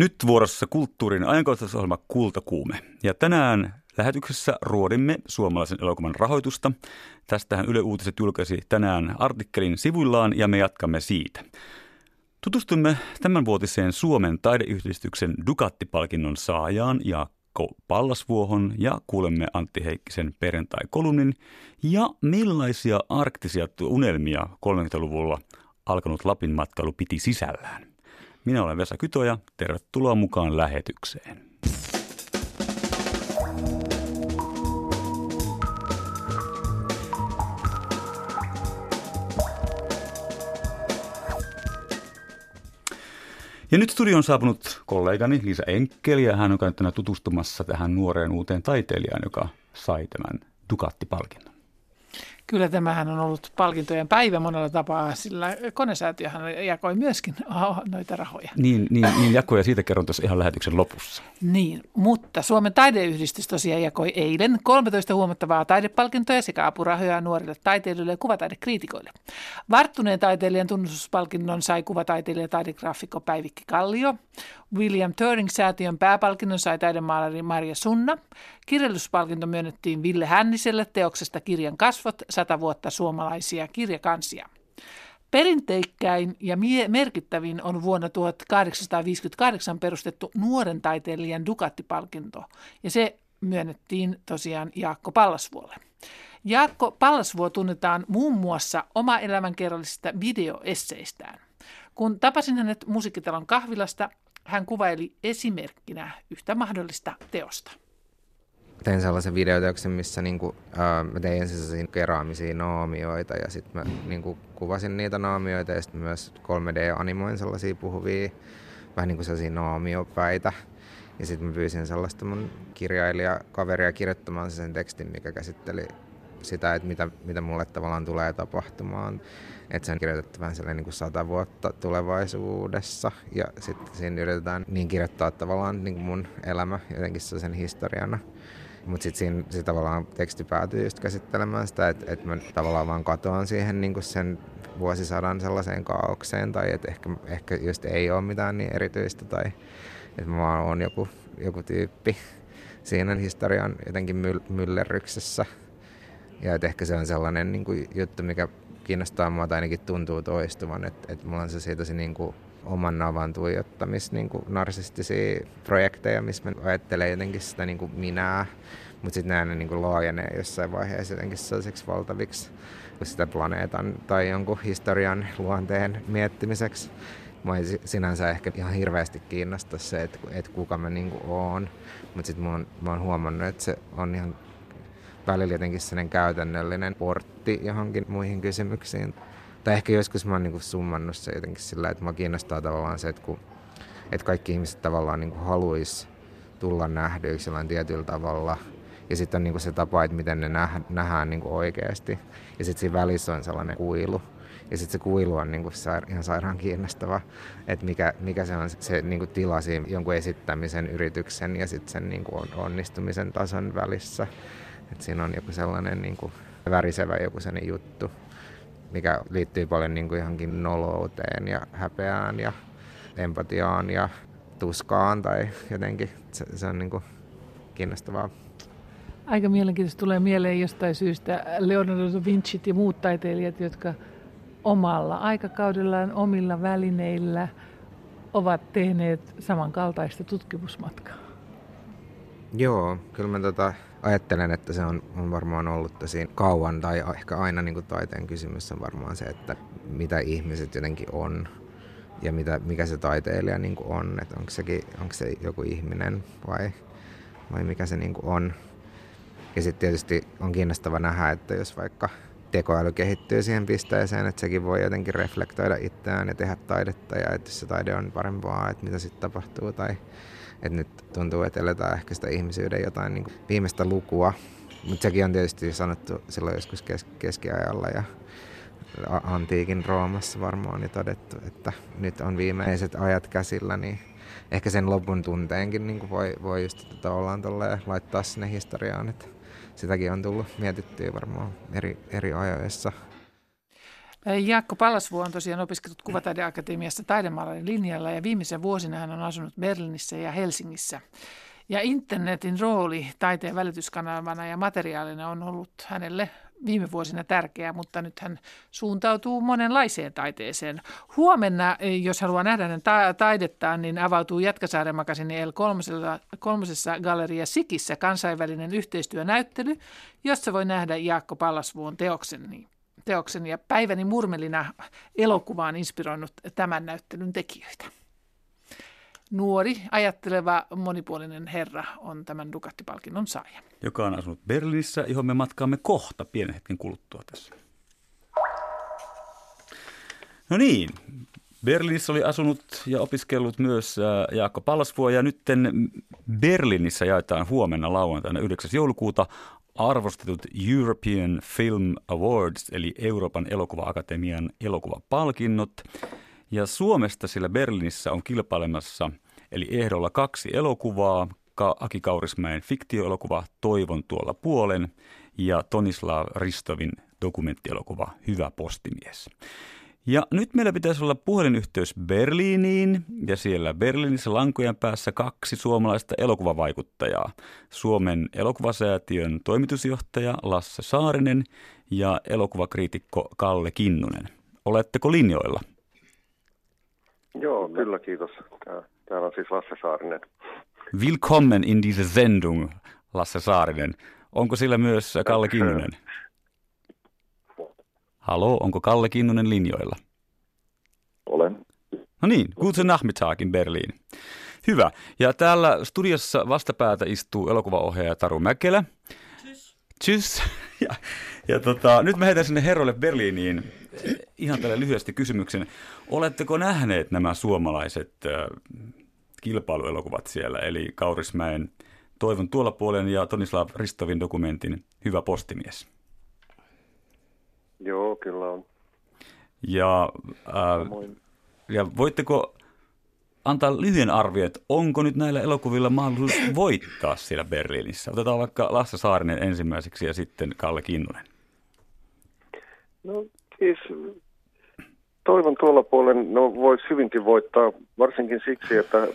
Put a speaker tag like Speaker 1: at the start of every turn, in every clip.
Speaker 1: Nyt vuorossa kulttuurin ajankohtaisohjelma Kultakuume. Ja tänään lähetyksessä ruodimme suomalaisen elokuvan rahoitusta. Tästähän Yle Uutiset julkaisi tänään artikkelin sivuillaan ja me jatkamme siitä. Tutustumme tämänvuotiseen Suomen taideyhdistyksen Dukatti-palkinnon saajaan Jaakko Pallasvuohon ja kuulemme Antti Heikkisen perjantai-kolumnin ja millaisia arktisia unelmia 30-luvulla alkanut Lapin matkailu piti sisällään. Minä olen Vesa Kytoja. Tervetuloa mukaan lähetykseen. Ja nyt studion on saapunut kollegani Liisa Enkel ja hän on käynyt tutustumassa tähän nuoreen uuteen taiteilijaan, joka sai tämän Dukatti-palkinnon.
Speaker 2: Kyllä tämähän on ollut palkintojen päivä monella tapaa, sillä konesäätiöhän jakoi myöskin noita rahoja.
Speaker 1: Niin, niin, niin jakoi ja siitä kerron tuossa ihan lähetyksen lopussa.
Speaker 2: Niin, mutta Suomen taideyhdistys tosiaan jakoi eilen 13 huomattavaa taidepalkintoja sekä apurahoja nuorille taiteilijoille ja kuvataidekriitikoille. Varttuneen taiteilijan tunnustuspalkinnon sai kuvataiteilija ja taidegraafikko Päivikki Kallio. William Turing-säätiön pääpalkinnon sai taidemaalari Maria Sunna. Kirjallisuuspalkinto myönnettiin Ville Hänniselle teoksesta Kirjan kasvot, sata vuotta suomalaisia kirjakansia. Perinteikkäin ja mie- merkittävin on vuonna 1858 perustettu nuoren taiteilijan Dukatti-palkinto, ja se myönnettiin tosiaan Jaakko Pallasvuolle. Jaakko Pallasvuo tunnetaan muun muassa oma elämänkerrallisista videoesseistään. Kun tapasin hänet musiikkitalon kahvilasta, hän kuvaili esimerkkinä yhtä mahdollista teosta.
Speaker 3: Tein sellaisen videoteoksen, missä niinku, ää, mä tein sellaisia keraamisia naamioita ja sitten mä niinku, kuvasin niitä naamioita ja sitten myös 3D-animoin sellaisia puhuvia, vähän niin kuin sellaisia naamiopäitä. Ja sitten mä pyysin sellaista mun kirjailijakaveria kirjoittamaan sen tekstin, mikä käsitteli sitä, että mitä, mitä mulle tavallaan tulee tapahtumaan. Että se on kirjoitettu vähän sellainen niin kuin sata vuotta tulevaisuudessa ja sitten siinä yritetään niin kirjoittaa tavallaan niin kuin mun elämä jotenkin sen historiana. Mutta sitten siinä sit tavallaan teksti päätyy just käsittelemään sitä, että et mä tavallaan vaan katoan siihen niin sen vuosisadan sellaiseen kaaukseen tai että ehkä, ehkä just ei ole mitään niin erityistä tai että mä vaan oon joku, joku tyyppi siinä historian jotenkin myll- myllerryksessä. Ja että ehkä se on sellainen niin kuin juttu, mikä kiinnostaa mua tai ainakin tuntuu toistuvan, että, että mulla on se siitä se niin kuin oman navan tuijottamis niin kuin narsistisia projekteja, missä mä ajattelen jotenkin sitä niin kuin minää, mutta sitten nämä niin kuin laajenee jossain vaiheessa jotenkin sellaiseksi valtaviksi sitä planeetan tai jonkun historian luonteen miettimiseksi. Mua ei sinänsä ehkä ihan hirveästi kiinnosta se, että, että kuka mä niin kuin oon, mutta sitten mä, mä oon huomannut, että se on ihan välillä jotenkin sellainen käytännöllinen portti johonkin muihin kysymyksiin. Tai ehkä joskus mä oon niin summannut se jotenkin sillä, että mä kiinnostaa tavallaan se, että, kun, että kaikki ihmiset tavallaan niin haluaisi tulla nähdyiksi jollain tietyllä tavalla. Ja sitten on niin se tapa, että miten ne nähdään niin oikeasti. Ja sitten siinä välissä on sellainen kuilu. Ja sitten se kuilu on niin kuin ihan sairaan kiinnostava, että mikä, mikä se on se niin kuin tila siinä jonkun esittämisen yrityksen ja sitten sen niin kuin onnistumisen tason välissä. Et siinä on joku sellainen niin kuin värisevä joku sellainen juttu, mikä liittyy paljon niin kuin johonkin nolouteen ja häpeään ja empatiaan ja tuskaan tai jotenkin se, se on niin kuin kiinnostavaa.
Speaker 2: Aika mielenkiintoista tulee mieleen jostain syystä Leonardo da Vinci ja muut taiteilijat, jotka omalla aikakaudellaan, omilla välineillä ovat tehneet samankaltaista tutkimusmatkaa.
Speaker 3: Joo, kyllä mä tota, ajattelen, että se on, on varmaan ollut tosi kauan tai ehkä aina niin kuin taiteen kysymys on varmaan se, että mitä ihmiset jotenkin on ja mitä, mikä se taiteilija niin kuin on, että onko, sekin, onko se joku ihminen vai, vai mikä se niin kuin on. Ja sitten tietysti on kiinnostava nähdä, että jos vaikka tekoäly kehittyy siihen pisteeseen, että sekin voi jotenkin reflektoida itseään ja tehdä taidetta ja että se taide on parempaa, että mitä sitten tapahtuu tai että nyt tuntuu, että eletään ehkä sitä ihmisyyden jotain niin viimeistä lukua. Mutta sekin on tietysti sanottu silloin joskus kes- keskiajalla ja antiikin Roomassa varmaan niin todettu, että nyt on viimeiset ajat käsillä, niin ehkä sen lopun tunteenkin niin voi, voi just tavallaan laittaa sinne historiaan, että sitäkin on tullut mietittyä varmaan eri, eri ajoissa.
Speaker 2: Jaakko Pallasvuo on tosiaan opiskellut Kuvataideakatemiassa taidemaalarin linjalla ja viimeisen vuosina hän on asunut Berliinissä ja Helsingissä. Ja internetin rooli taiteen välityskanavana ja materiaalina on ollut hänelle viime vuosina tärkeä, mutta nyt hän suuntautuu monenlaiseen taiteeseen. Huomenna, jos haluaa nähdä hänen ta- taidettaan, niin avautuu Jätkäsaaren makasini L3 Galleria Sikissä kansainvälinen yhteistyönäyttely, jossa voi nähdä Jaakko Pallasvuon teoksen. Teoksen ja Päiväni murmelina elokuvaan inspiroinut tämän näyttelyn tekijöitä. Nuori, ajatteleva, monipuolinen herra on tämän Dukatti-palkinnon saaja.
Speaker 1: Joka on asunut Berliinissä, johon me matkaamme kohta pienen hetken kuluttua tässä. No niin, Berliinissä oli asunut ja opiskellut myös äh, Jaakko Pallasvuo ja nyt Berliinissä jaetaan huomenna lauantaina 9. joulukuuta arvostetut European Film Awards eli Euroopan elokuva-akatemian elokuvapalkinnot. Ja Suomesta sillä Berliinissä on kilpailemassa, eli ehdolla kaksi elokuvaa, Aki Kaurismäen fiktioelokuva Toivon tuolla puolen ja Tonislav Ristovin dokumenttielokuva Hyvä postimies. Ja nyt meillä pitäisi olla puhelinyhteys Berliiniin ja siellä Berliinissä lankojen päässä kaksi suomalaista elokuvavaikuttajaa. Suomen elokuvasäätiön toimitusjohtaja Lasse Saarinen ja elokuvakriitikko Kalle Kinnunen. Oletteko linjoilla?
Speaker 4: Joo, kyllä kiitos. Täällä on siis Lasse Saarinen.
Speaker 1: Willkommen in diese Sendung, Lasse Saarinen. Onko sillä myös Kalle Kinnunen? Halo, onko Kalle Kinnunen linjoilla?
Speaker 4: Olen.
Speaker 1: No niin, guten Nachmittag in Berliin. Hyvä. Ja täällä studiossa vastapäätä istuu elokuvaohjaaja Taru Mäkelä. Tschüss. Tschüss. Ja, ja tota, nyt mä heitän sinne herroille Berliiniin ihan tälle lyhyesti kysymyksen. Oletteko nähneet nämä suomalaiset äh, kilpailuelokuvat siellä, eli Kaurismäen Toivon tuolla puolen ja Tonislav Ristovin dokumentin Hyvä postimies?
Speaker 4: Joo, kyllä on.
Speaker 1: Ja, äh, ja voitteko antaa lyhyen arvion, että onko nyt näillä elokuvilla mahdollisuus voittaa siellä Berliinissä? Otetaan vaikka Lasse Saarinen ensimmäiseksi ja sitten Kalle Kinnunen.
Speaker 4: No siis toivon tuolla puolen, no voisi hyvinkin voittaa, varsinkin siksi, että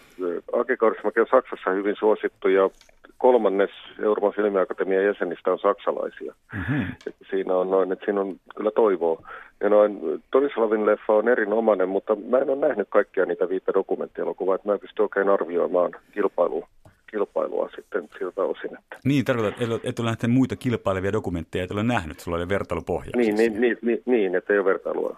Speaker 4: Aki Kaurismäki on Saksassa hyvin suosittu ja kolmannes Euroopan filmiakatemian jäsenistä on saksalaisia. Mm-hmm. Siinä on noin, että siinä on kyllä toivoa. Ja noin, Torislavin leffa on erinomainen, mutta mä en ole nähnyt kaikkia niitä viittä dokumenttielokuvaa, että mä en pysty oikein arvioimaan kilpailua kilpailua sitten siltä osin. Että.
Speaker 1: Niin, tarkoitat, että et ole nähnyt muita kilpailevia dokumentteja, et ole nähnyt, sulla oli vertailupohja.
Speaker 4: Niin, niin, niin, niin, niin, että ei ole vertailua.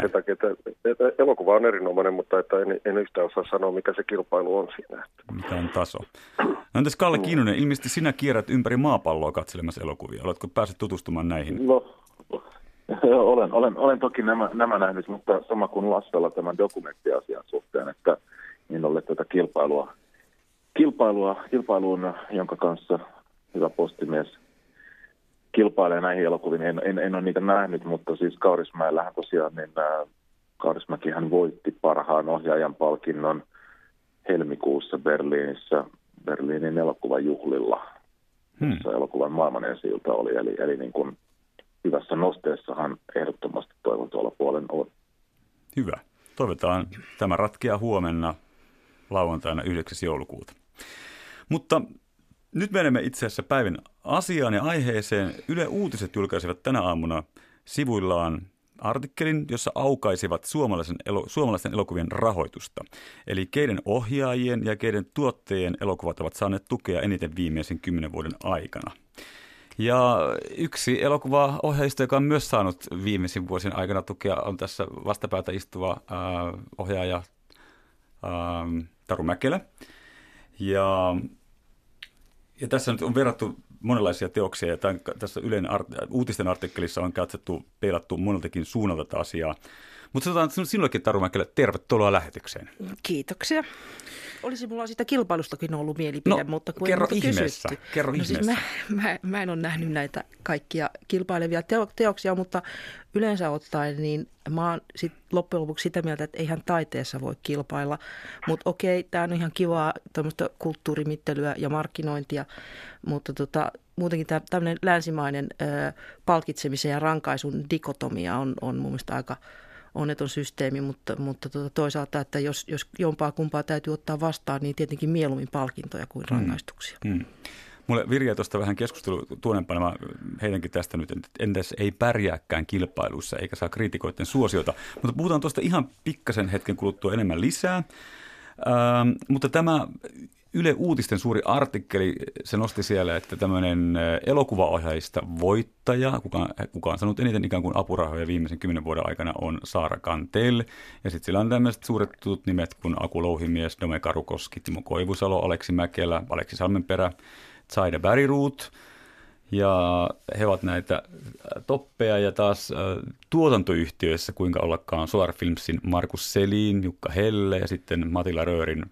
Speaker 4: Sen takia, että, että elokuva on erinomainen, mutta että en, en yhtään osaa sanoa, mikä se kilpailu on siinä. Että.
Speaker 1: Mikä on taso. No entäs Kalle mm. Kiinunen, ilmeisesti sinä kierrät ympäri maapalloa katselemassa elokuvia. Oletko päässyt tutustumaan näihin?
Speaker 5: No, olen, olen, olen toki nämä, nämä nähnyt, mutta sama kuin Lassella tämän dokumenttiasian suhteen, että niin ole tätä kilpailua kilpailua, kilpailuun, jonka kanssa hyvä postimies kilpailee näihin elokuviin. En, en, en ole niitä nähnyt, mutta siis Kaurismäellähän tosiaan, niin ää, Kaurismäkihän voitti parhaan ohjaajan palkinnon helmikuussa Berliinissä Berliinin elokuvajuhlilla, hmm. jossa elokuvan maailman ensi oli. Eli, eli niin kuin hyvässä nosteessahan ehdottomasti toivon tuolla puolen on.
Speaker 1: Hyvä. Toivotaan tämä ratkeaa huomenna lauantaina 9. joulukuuta. Mutta nyt menemme itse asiassa päivän asiaan ja aiheeseen. Yle Uutiset julkaisivat tänä aamuna sivuillaan artikkelin, jossa aukaisivat suomalaisen elo, suomalaisten elokuvien rahoitusta. Eli keiden ohjaajien ja keiden tuottajien elokuvat ovat saaneet tukea eniten viimeisen kymmenen vuoden aikana. Ja yksi elokuva ohjaajista, joka on myös saanut viimeisin vuosien aikana tukea, on tässä vastapäätä istuva äh, ohjaaja äh, Taru Mäkelä. Ja, ja tässä nyt on verrattu monenlaisia teoksia, ja tämän, tässä Ylen art, uutisten artikkelissa on katsottu, peilattu moneltakin suunnalta tätä asiaa. Mutta sanotaan sinullekin Taru Mäkelä, tervetuloa lähetykseen.
Speaker 6: Kiitoksia. Olisi mulla siitä kilpailustakin ollut mielipide,
Speaker 1: no,
Speaker 6: mutta
Speaker 1: kun kerro ei ihmeessä, kysytty. Kerro no
Speaker 6: ihmeessä. Siis mä, mä, mä en ole nähnyt näitä kaikkia kilpailevia teo, teoksia, mutta yleensä ottaen niin mä oon sit loppujen lopuksi sitä mieltä, että eihän taiteessa voi kilpailla. Mutta okei, tämä on ihan kivaa kulttuurimittelyä ja markkinointia, mutta tota, muutenkin tämmöinen länsimainen ö, palkitsemisen ja rankaisun dikotomia on, on mun mielestä aika onneton systeemi, mutta, mutta tuota, toisaalta, että jos, jos jompaa kumpaa täytyy ottaa vastaan, niin tietenkin mieluummin palkintoja kuin mm. rangaistuksia. Mm. Mm.
Speaker 1: Mulle Virja tuosta vähän keskustelu tuonempana, mä heitänkin tästä nyt, että entäs ei pärjääkään kilpailuissa eikä saa kriitikoiden suosiota. Mutta puhutaan tuosta ihan pikkasen hetken kuluttua enemmän lisää. Ähm, mutta tämä Yle Uutisten suuri artikkeli, se nosti siellä, että tämmöinen äh, elokuvaohjaajista voittaja, kuka, kuka on sanonut eniten ikään kuin apurahoja viimeisen kymmenen vuoden aikana, on Saara Kantel. Ja sitten sillä on tämmöiset suuret tutut nimet kuin Aku Louhimies, Dome Karukoski, Timo Koivusalo, Aleksi Mäkelä, Aleksi Salmenperä, Zaida Bäriruut. Ja he ovat näitä toppeja ja taas tuotantoyhtiöissä, kuinka ollakaan Solar Filmsin Markus Selin, Jukka Helle ja sitten Matila Röörin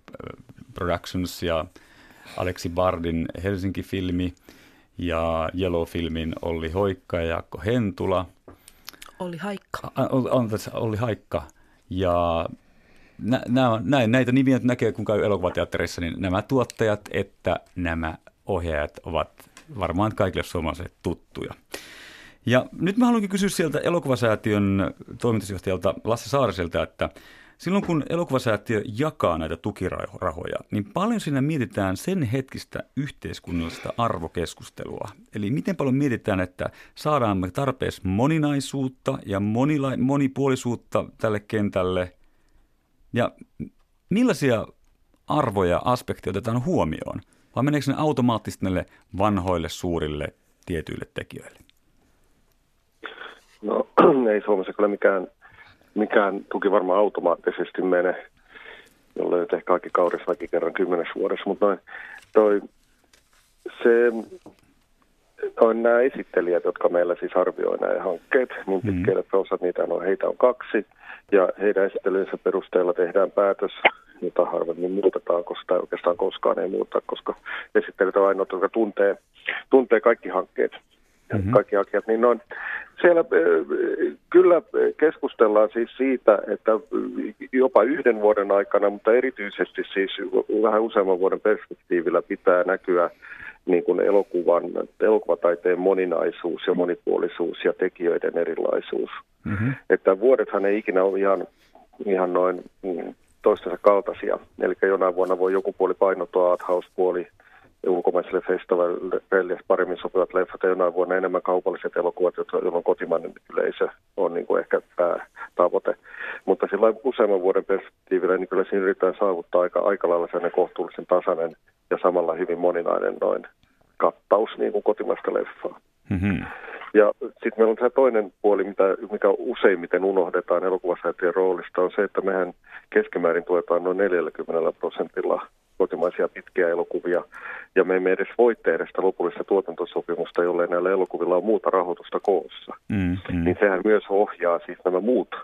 Speaker 1: Productions ja Aleksi Bardin Helsinki-filmi ja Yellow-filmin Olli Hoikka ja Jaakko Hentula.
Speaker 6: Olli Haikka.
Speaker 1: On tässä Olli Haikka. Ja nä, nä, näin, näitä nimiä näkee, kun käy elokuvateatterissa, niin nämä tuottajat että nämä ohjaajat ovat varmaan kaikille suomalaisille tuttuja. Ja nyt mä haluankin kysyä sieltä elokuvasäätiön toimitusjohtajalta Lasse Saariselta, että silloin kun elokuvasäätiö jakaa näitä tukirahoja, niin paljon siinä mietitään sen hetkistä yhteiskunnallista arvokeskustelua. Eli miten paljon mietitään, että saadaan me tarpeeksi moninaisuutta ja monila- monipuolisuutta tälle kentälle ja millaisia arvoja, aspekteja otetaan huomioon – vai meneekö ne automaattisesti näille vanhoille suurille tietyille tekijöille?
Speaker 4: No ei Suomessa kyllä mikään, mikään tuki varmaan automaattisesti mene, jolle nyt ehkä kaikki kaurisväki kerran kymmenessä vuodessa, mutta noin, toi, se, noin nämä esittelijät, jotka meillä siis arvioi nämä hankkeet, niin mm. pitkälle, että osat niitä on, heitä on kaksi, ja heidän esittelynsä perusteella tehdään päätös jota harvemmin muutetaan, koska tai oikeastaan koskaan ei muuta, koska esittelyt on ainoa, jotka tuntee, tuntee kaikki hankkeet mm-hmm. kaikki hakijat, niin on, siellä kyllä keskustellaan siis siitä, että jopa yhden vuoden aikana, mutta erityisesti siis vähän useamman vuoden perspektiivillä pitää näkyä niin kuin elokuvan, elokuvataiteen moninaisuus ja monipuolisuus ja tekijöiden erilaisuus. Mm-hmm. Että vuodethan ei ikinä ole ihan, ihan noin mm, toistensa kaltaisia. Eli jonain vuonna voi joku puoli painottua arthouse-puoli ulkomaiselle festivalille paremmin sopivat leffat ja jonain vuonna enemmän kaupalliset elokuvat, jolloin kotimainen yleisö on niin kuin ehkä päätavoite. Mutta sillä useamman vuoden perspektiivillä niin kyllä siinä yritetään saavuttaa aika, aika lailla sellainen kohtuullisen tasainen ja samalla hyvin moninainen noin kattaus niin kuin kotimaista leffaa. Mm-hmm. Ja sitten meillä on tämä toinen puoli, mitä, mikä useimmiten unohdetaan elokuvasäätiön roolista, on se, että mehän keskimäärin tuetaan noin 40 prosentilla kotimaisia pitkiä elokuvia, ja me emme edes voi tehdä sitä lopullista tuotantosopimusta, jollei näillä elokuvilla on muuta rahoitusta koossa. Mm, mm. Niin sehän myös ohjaa siis nämä muut,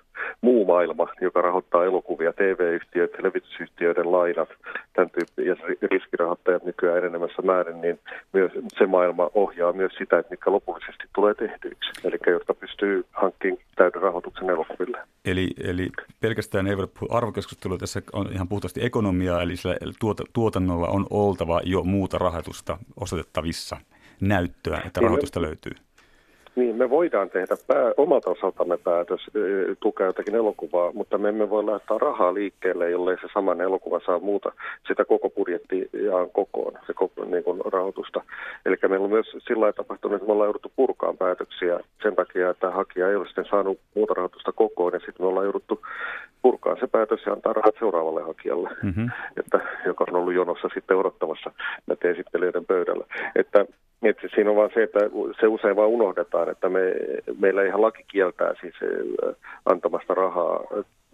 Speaker 4: muu maailma, joka rahoittaa elokuvia, TV-yhtiöt, televisioyhtiöiden lainat, tämän tyyppi, ja riskirahoittajat nykyään enenemässä määrin, niin myös se maailma ohjaa myös sitä, että mitkä lopullisesti tulee tehdyiksi, eli jotka pystyy hankkimaan täyden rahoituksen elokuville.
Speaker 1: Eli, eli pelkästään ei voida arvokeskustelua, tässä on ihan puhtaasti ekonomiaa, eli sillä tuota, tuotannolla on oltava jo muuta rahoitusta osoitettavissa näyttöä, että rahoitusta löytyy.
Speaker 4: Niin, me voidaan tehdä pää, omalta osaltamme päätös tukea jotakin elokuvaa, mutta me emme voi laittaa rahaa liikkeelle, jollei se saman elokuva saa muuta sitä koko budjettiaan kokoon, se koko, niin kuin, rahoitusta. Eli meillä on myös sillä lailla tapahtunut, että me ollaan jouduttu purkaan päätöksiä sen takia, että hakija ei ole sitten saanut muuta rahoitusta kokoon, ja sitten me ollaan jouduttu purkaa se päätös ja antaa rahat seuraavalle hakijalle, mm-hmm. että, joka on ollut jonossa sitten odottamassa näiden esittelijöiden pöydällä. Että että siinä on vaan se, että se usein vaan unohdetaan, että me, meillä ihan laki kieltää siis antamasta rahaa,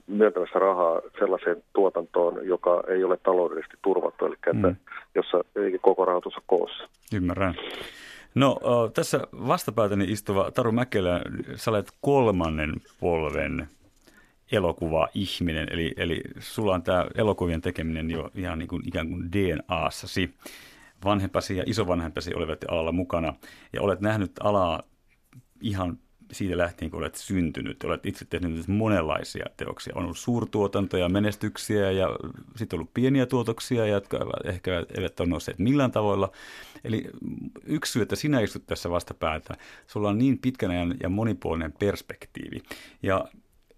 Speaker 4: myöntämässä rahaa sellaiseen tuotantoon, joka ei ole taloudellisesti turvattu, eli että mm. jossa koko rahoitus on koossa.
Speaker 1: Ymmärrän. No tässä vastapäätäni istuva Taru Mäkelä, sä olet kolmannen polven elokuva-ihminen, eli, eli sulla on tämä elokuvien tekeminen jo ihan niin kuin, ikään kuin DNAssasi vanhempasi ja isovanhempasi olivat alalla mukana ja olet nähnyt alaa ihan siitä lähtien, kun olet syntynyt. Olet itse tehnyt monenlaisia teoksia. On ollut suurtuotantoja, menestyksiä ja sitten ollut pieniä tuotoksia, jotka ehkä eivät ole nousseet millään tavoilla. Eli yksi syy, että sinä istut tässä vastapäätä, sulla on niin pitkän ajan ja monipuolinen perspektiivi. Ja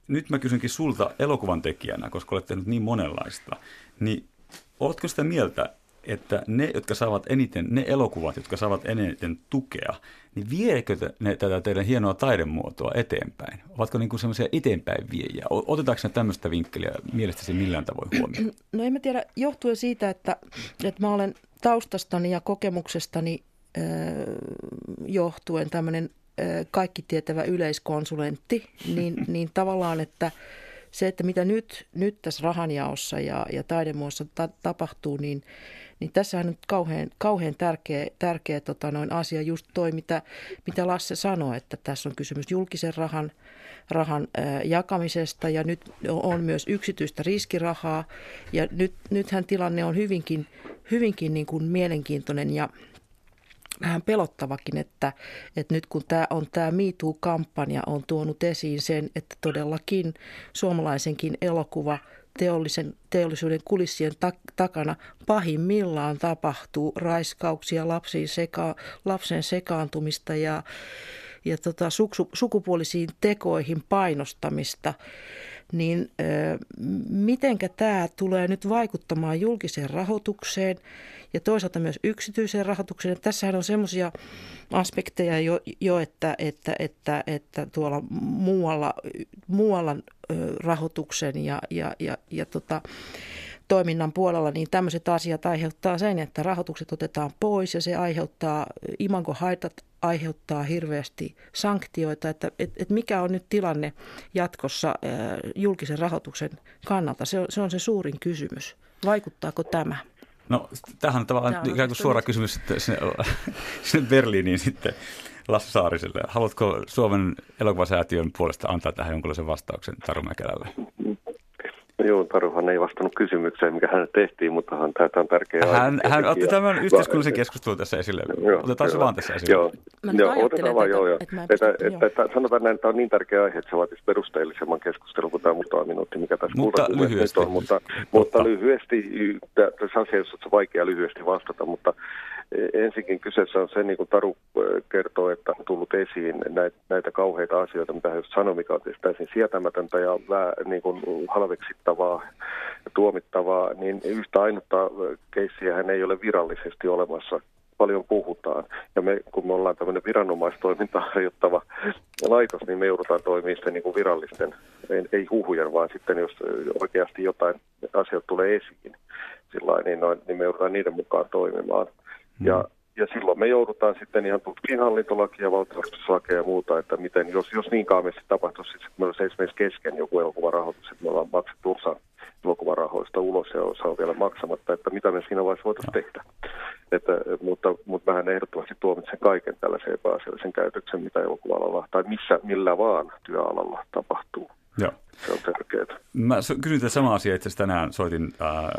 Speaker 1: nyt mä kysynkin sulta elokuvan tekijänä, koska olet tehnyt niin monenlaista, niin oletko sitä mieltä, että ne, jotka saavat eniten, ne elokuvat, jotka saavat eniten tukea, niin viekö ne tätä teidän hienoa taidemuotoa eteenpäin? Ovatko niin semmoisia eteenpäin viejiä? Otetaanko ne tämmöistä vinkkeliä mielestäsi millään tavoin huomioon?
Speaker 6: No en mä tiedä, johtuen siitä, että, että mä olen taustastani ja kokemuksestani äh, johtuen tämmöinen äh, kaikki tietävä yleiskonsulentti, niin, niin tavallaan, että se, että mitä nyt, nyt tässä rahanjaossa ja, ja taidemuodossa ta- tapahtuu, niin – niin tässä on kauhean, kauhean tärkeä, tärkeä tota, noin asia. Just toi, mitä, mitä Lasse sanoi, että tässä on kysymys julkisen rahan, rahan ää, jakamisesta ja nyt on myös yksityistä riskirahaa. Ja nyt, nythän tilanne on hyvinkin, hyvinkin niin kuin mielenkiintoinen ja vähän pelottavakin, että, että nyt kun tämä on tämä MeToo-kampanja on tuonut esiin sen, että todellakin suomalaisenkin elokuva – teollisen, teollisuuden kulissien ta- takana pahimmillaan tapahtuu raiskauksia, lapsiin seka, lapsen sekaantumista ja, ja tota, suku, sukupuolisiin tekoihin painostamista niin mitenkä tämä tulee nyt vaikuttamaan julkiseen rahoitukseen ja toisaalta myös yksityiseen rahoitukseen. Tässähän on semmoisia aspekteja jo, jo että, että, että, että tuolla muualla, muualla rahoituksen ja, ja, ja, ja tota, toiminnan puolella, niin tämmöiset asiat aiheuttaa sen, että rahoitukset otetaan pois ja se aiheuttaa, imagohaitat aiheuttaa hirveästi sanktioita, että et, et mikä on nyt tilanne jatkossa ää, julkisen rahoituksen kannalta. Se on, se on se suurin kysymys. Vaikuttaako tämä?
Speaker 1: No tähän on tavallaan tämä on ikään kuin suora kysymys sitten sinne, sinne Berliiniin sitten Lasse Saariselle. Haluatko Suomen elokuvasäätiön puolesta antaa tähän jonkinlaisen vastauksen Taru Mäkelälle?
Speaker 4: Joo, Taruhan ei vastannut kysymykseen, mikä hän tehtiin, mutta hän, tämä on tärkeä
Speaker 1: Hän, hän otti tämän yhteiskunnallisen keskustelun tässä esille. Joo, otetaan se vaan tässä esille.
Speaker 4: Joo, joo otetaan vaan, joo, joo. Että, että, että, että, sanotaan näin, että tämä on niin tärkeä aihe, että se vaatisi perusteellisemman keskustelun kuin tämä muutama minuutti, mikä tässä
Speaker 1: mutta lyhyesti.
Speaker 4: on. Mutta, mutta lyhyesti, tässä asiassa on vaikea lyhyesti vastata, mutta ensinnäkin kyseessä on se, niin kuin Taru kertoo, että on tullut esiin näitä, kauheita asioita, mitä hän sanoi, mikä on täysin sietämätöntä ja vähän niin kuin halveksittavaa ja tuomittavaa, niin yhtä ainutta keissiä hän ei ole virallisesti olemassa paljon puhutaan. Ja me, kun me ollaan tämmöinen viranomaistoiminta harjoittava laitos, niin me joudutaan toimimaan sitten niin kuin virallisten, ei, ei huhujen, vaan sitten jos oikeasti jotain asiat tulee esiin, sillä niin, noin, niin me joudutaan niiden mukaan toimimaan. Ja, mm. ja silloin me joudutaan sitten ihan tutkimaan hallintolakia, valtiostuslakia ja muuta, että miten, jos, jos niin kaamesti tapahtuisi, että meillä olisi esimerkiksi kesken joku elokuvarahoitus, että me ollaan maksettu osa elokuvarahoista ulos ja osa on vielä maksamatta, että mitä me siinä vaiheessa voitaisiin tehdä. Että, mutta, mutta vähän ehdottomasti tuomitsen kaiken tällaisen epäasiallisen käytöksen, mitä elokuva tai missä, millä vaan työalalla tapahtuu.
Speaker 1: Joo.
Speaker 4: Se on tärkeää.
Speaker 1: Mä kysyin tätä samaa asiaa itse asiassa tänään. Soitin äh,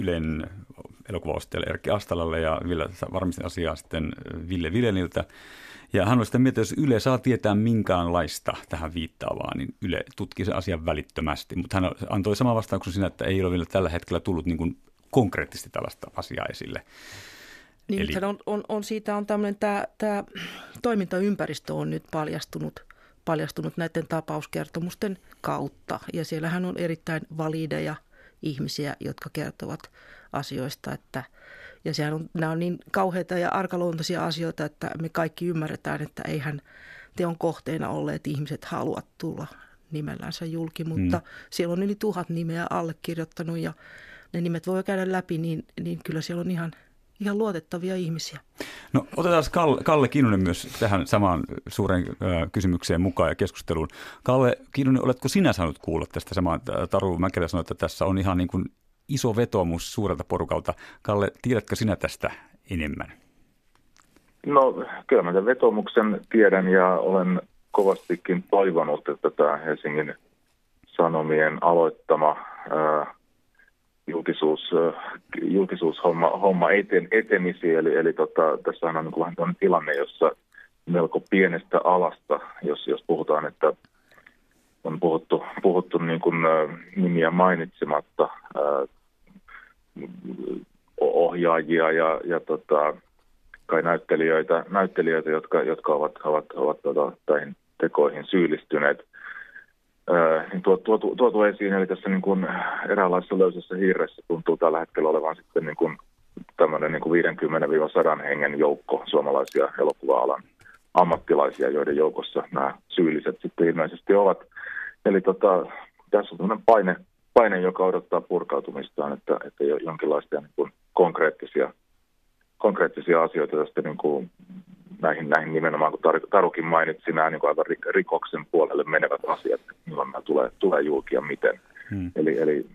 Speaker 1: Ylen elokuvaostajalle Erkki Astalalle ja vielä varmistin asiaa sitten Ville Vileniltä. Ja hän oli sitä mieltä, että jos Yle saa tietää minkäänlaista tähän viittaavaa, niin Yle tutkii sen asian välittömästi. Mutta hän antoi sama vastauksen siinä, että ei ole vielä tällä hetkellä tullut niin kuin konkreettisesti tällaista asiaa esille.
Speaker 6: Niin Eli... on, on, on, siitä on tämmöinen, tämä, tämä toimintaympäristö on nyt paljastunut, paljastunut näiden tapauskertomusten kautta. Ja siellähän on erittäin valideja ihmisiä, jotka kertovat asioista, että ja sehän on, nämä on niin kauheita ja arkaluontoisia asioita, että me kaikki ymmärretään, että eihän teon kohteena olleet ihmiset halua tulla nimellänsä julki, mutta mm. siellä on yli tuhat nimeä allekirjoittanut ja ne nimet voi käydä läpi, niin, niin kyllä siellä on ihan, ihan luotettavia ihmisiä.
Speaker 1: No otetaan Kalle, Kalle Kinnunen myös tähän samaan suureen kysymykseen mukaan ja keskusteluun. Kalle Kinnunen, oletko sinä saanut kuulla tästä samaa? Taru Mäkelä sanoi, että tässä on ihan niin kuin iso vetomus suurelta porukalta. Kalle, tiedätkö sinä tästä enemmän?
Speaker 5: No kyllä mä tämän vetomuksen tiedän ja olen kovastikin toivonut, että tämä Helsingin Sanomien aloittama julkisuus, julkisuushomma homma eten, etenisi. Eli, eli tota, tässä on niin vähän tilanne, jossa melko pienestä alasta, jos, jos puhutaan, että on puhuttu, puhuttu niin kuin, nimiä mainitsematta ohjaajia ja, ja tota, kai näyttelijöitä, näyttelijöitä jotka, jotka ovat, ovat, ovat tota, tekoihin syyllistyneet. Niin tuotu, tuotu esiin, eli tässä niin kuin eräänlaisessa löysässä hiiressä tuntuu tällä hetkellä olevan sitten niin kuin tämmöinen niin kuin 50-100 hengen joukko suomalaisia elokuva-alan ammattilaisia, joiden joukossa nämä syylliset sitten ilmeisesti ovat. Eli tota, tässä on tämmöinen paine, paine, joka odottaa purkautumistaan, että, että jonkinlaisia niin kuin konkreettisia, konkreettisia asioita tästä niin kuin näihin, näihin nimenomaan, kun Tarukin mainitsi, nämä niin kuin aivan rikoksen puolelle menevät asiat, milloin nämä tulee, tulee julki ja miten. Hmm. Eli, eli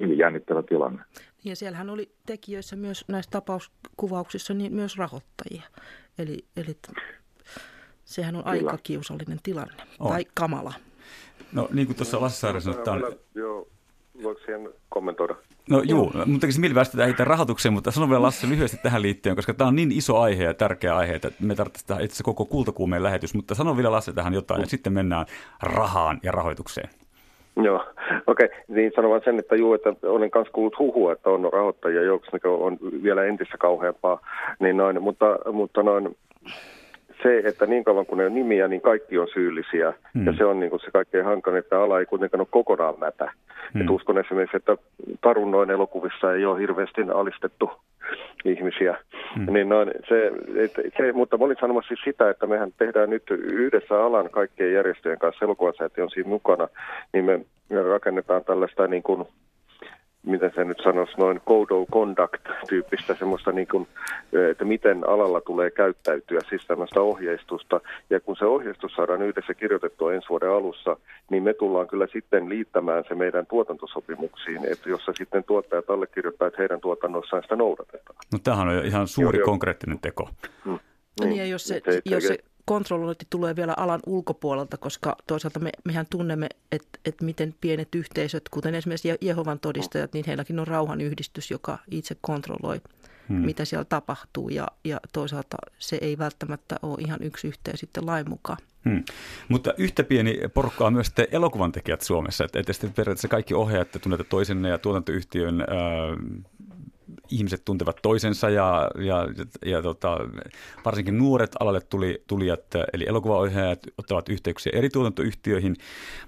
Speaker 5: hyvin jännittävä tilanne.
Speaker 6: Ja siellähän oli tekijöissä myös näissä tapauskuvauksissa niin myös rahoittajia. Eli, eli sehän on Kyllä. aika kiusallinen tilanne on. tai kamala.
Speaker 1: No niin kuin tuossa Lasse Saari sanoi, että on...
Speaker 4: Joo, voiko siihen kommentoida?
Speaker 1: No juu, tekisi mieli päästä itse rahoitukseen, mutta sanon vielä Lasse lyhyesti tähän liittyen, koska tämä on niin iso aihe ja tärkeä aihe, että me tarvitsemme itse asiassa koko kultakuumeen lähetys, mutta sanon vielä Lasse tähän jotain ja sitten mennään rahaan ja rahoitukseen.
Speaker 4: Joo, okei. Okay. Niin sanon sen, että juu, että olen myös kuullut huhua, että on rahoittajia joukossa, mikä on vielä entistä kauheampaa. Niin noin, mutta, mutta noin, se, että niin kauan kun ne on nimiä, niin kaikki on syyllisiä. Hmm. Ja se on niin kuin se kaikkein hankalin, että ala ei kuitenkaan ole kokonaan mätä. Hmm. Et uskon esimerkiksi, että Tarun noin elokuvissa ei ole hirveästi alistettu ihmisiä. Hmm. Niin noin, se, et, se, mutta mä olin sanomassa siis sitä, että mehän tehdään nyt yhdessä alan kaikkien järjestöjen kanssa, elokuvasäätiö on siinä mukana, niin me, me rakennetaan tällaista niin kuin miten se nyt sanoisi, noin code of conduct-tyyppistä semmoista, niin kuin, että miten alalla tulee käyttäytyä, siis tämmöistä ohjeistusta. Ja kun se ohjeistus saadaan yhdessä kirjoitettua ensi vuoden alussa, niin me tullaan kyllä sitten liittämään se meidän tuotantosopimuksiin, että jossa sitten tuottajat allekirjoittaa, että heidän tuotannossaan sitä noudatetaan.
Speaker 1: No tämähän on ihan suuri joo, konkreettinen teko.
Speaker 6: Hmm. Niin, niin ja jos se, se, jos se kontrollointi tulee vielä alan ulkopuolelta, koska toisaalta me, mehän tunnemme, että, että miten pienet yhteisöt, kuten esimerkiksi Jehovan todistajat, niin heilläkin on rauhanyhdistys, joka itse kontrolloi, hmm. mitä siellä tapahtuu. Ja, ja toisaalta se ei välttämättä ole ihan yksi yhteen sitten lain mukaan. Hmm.
Speaker 1: Mutta yhtä pieni porukka on myös sitten elokuvan tekijät Suomessa, että, että sitten periaatteessa kaikki ohjaajat tunnette toisenne ja tuotantoyhtiön ää, ihmiset tuntevat toisensa ja, ja, ja tota, varsinkin nuoret alalle tuli, tulijat, eli elokuvaohjaajat ottavat yhteyksiä eri tuotantoyhtiöihin.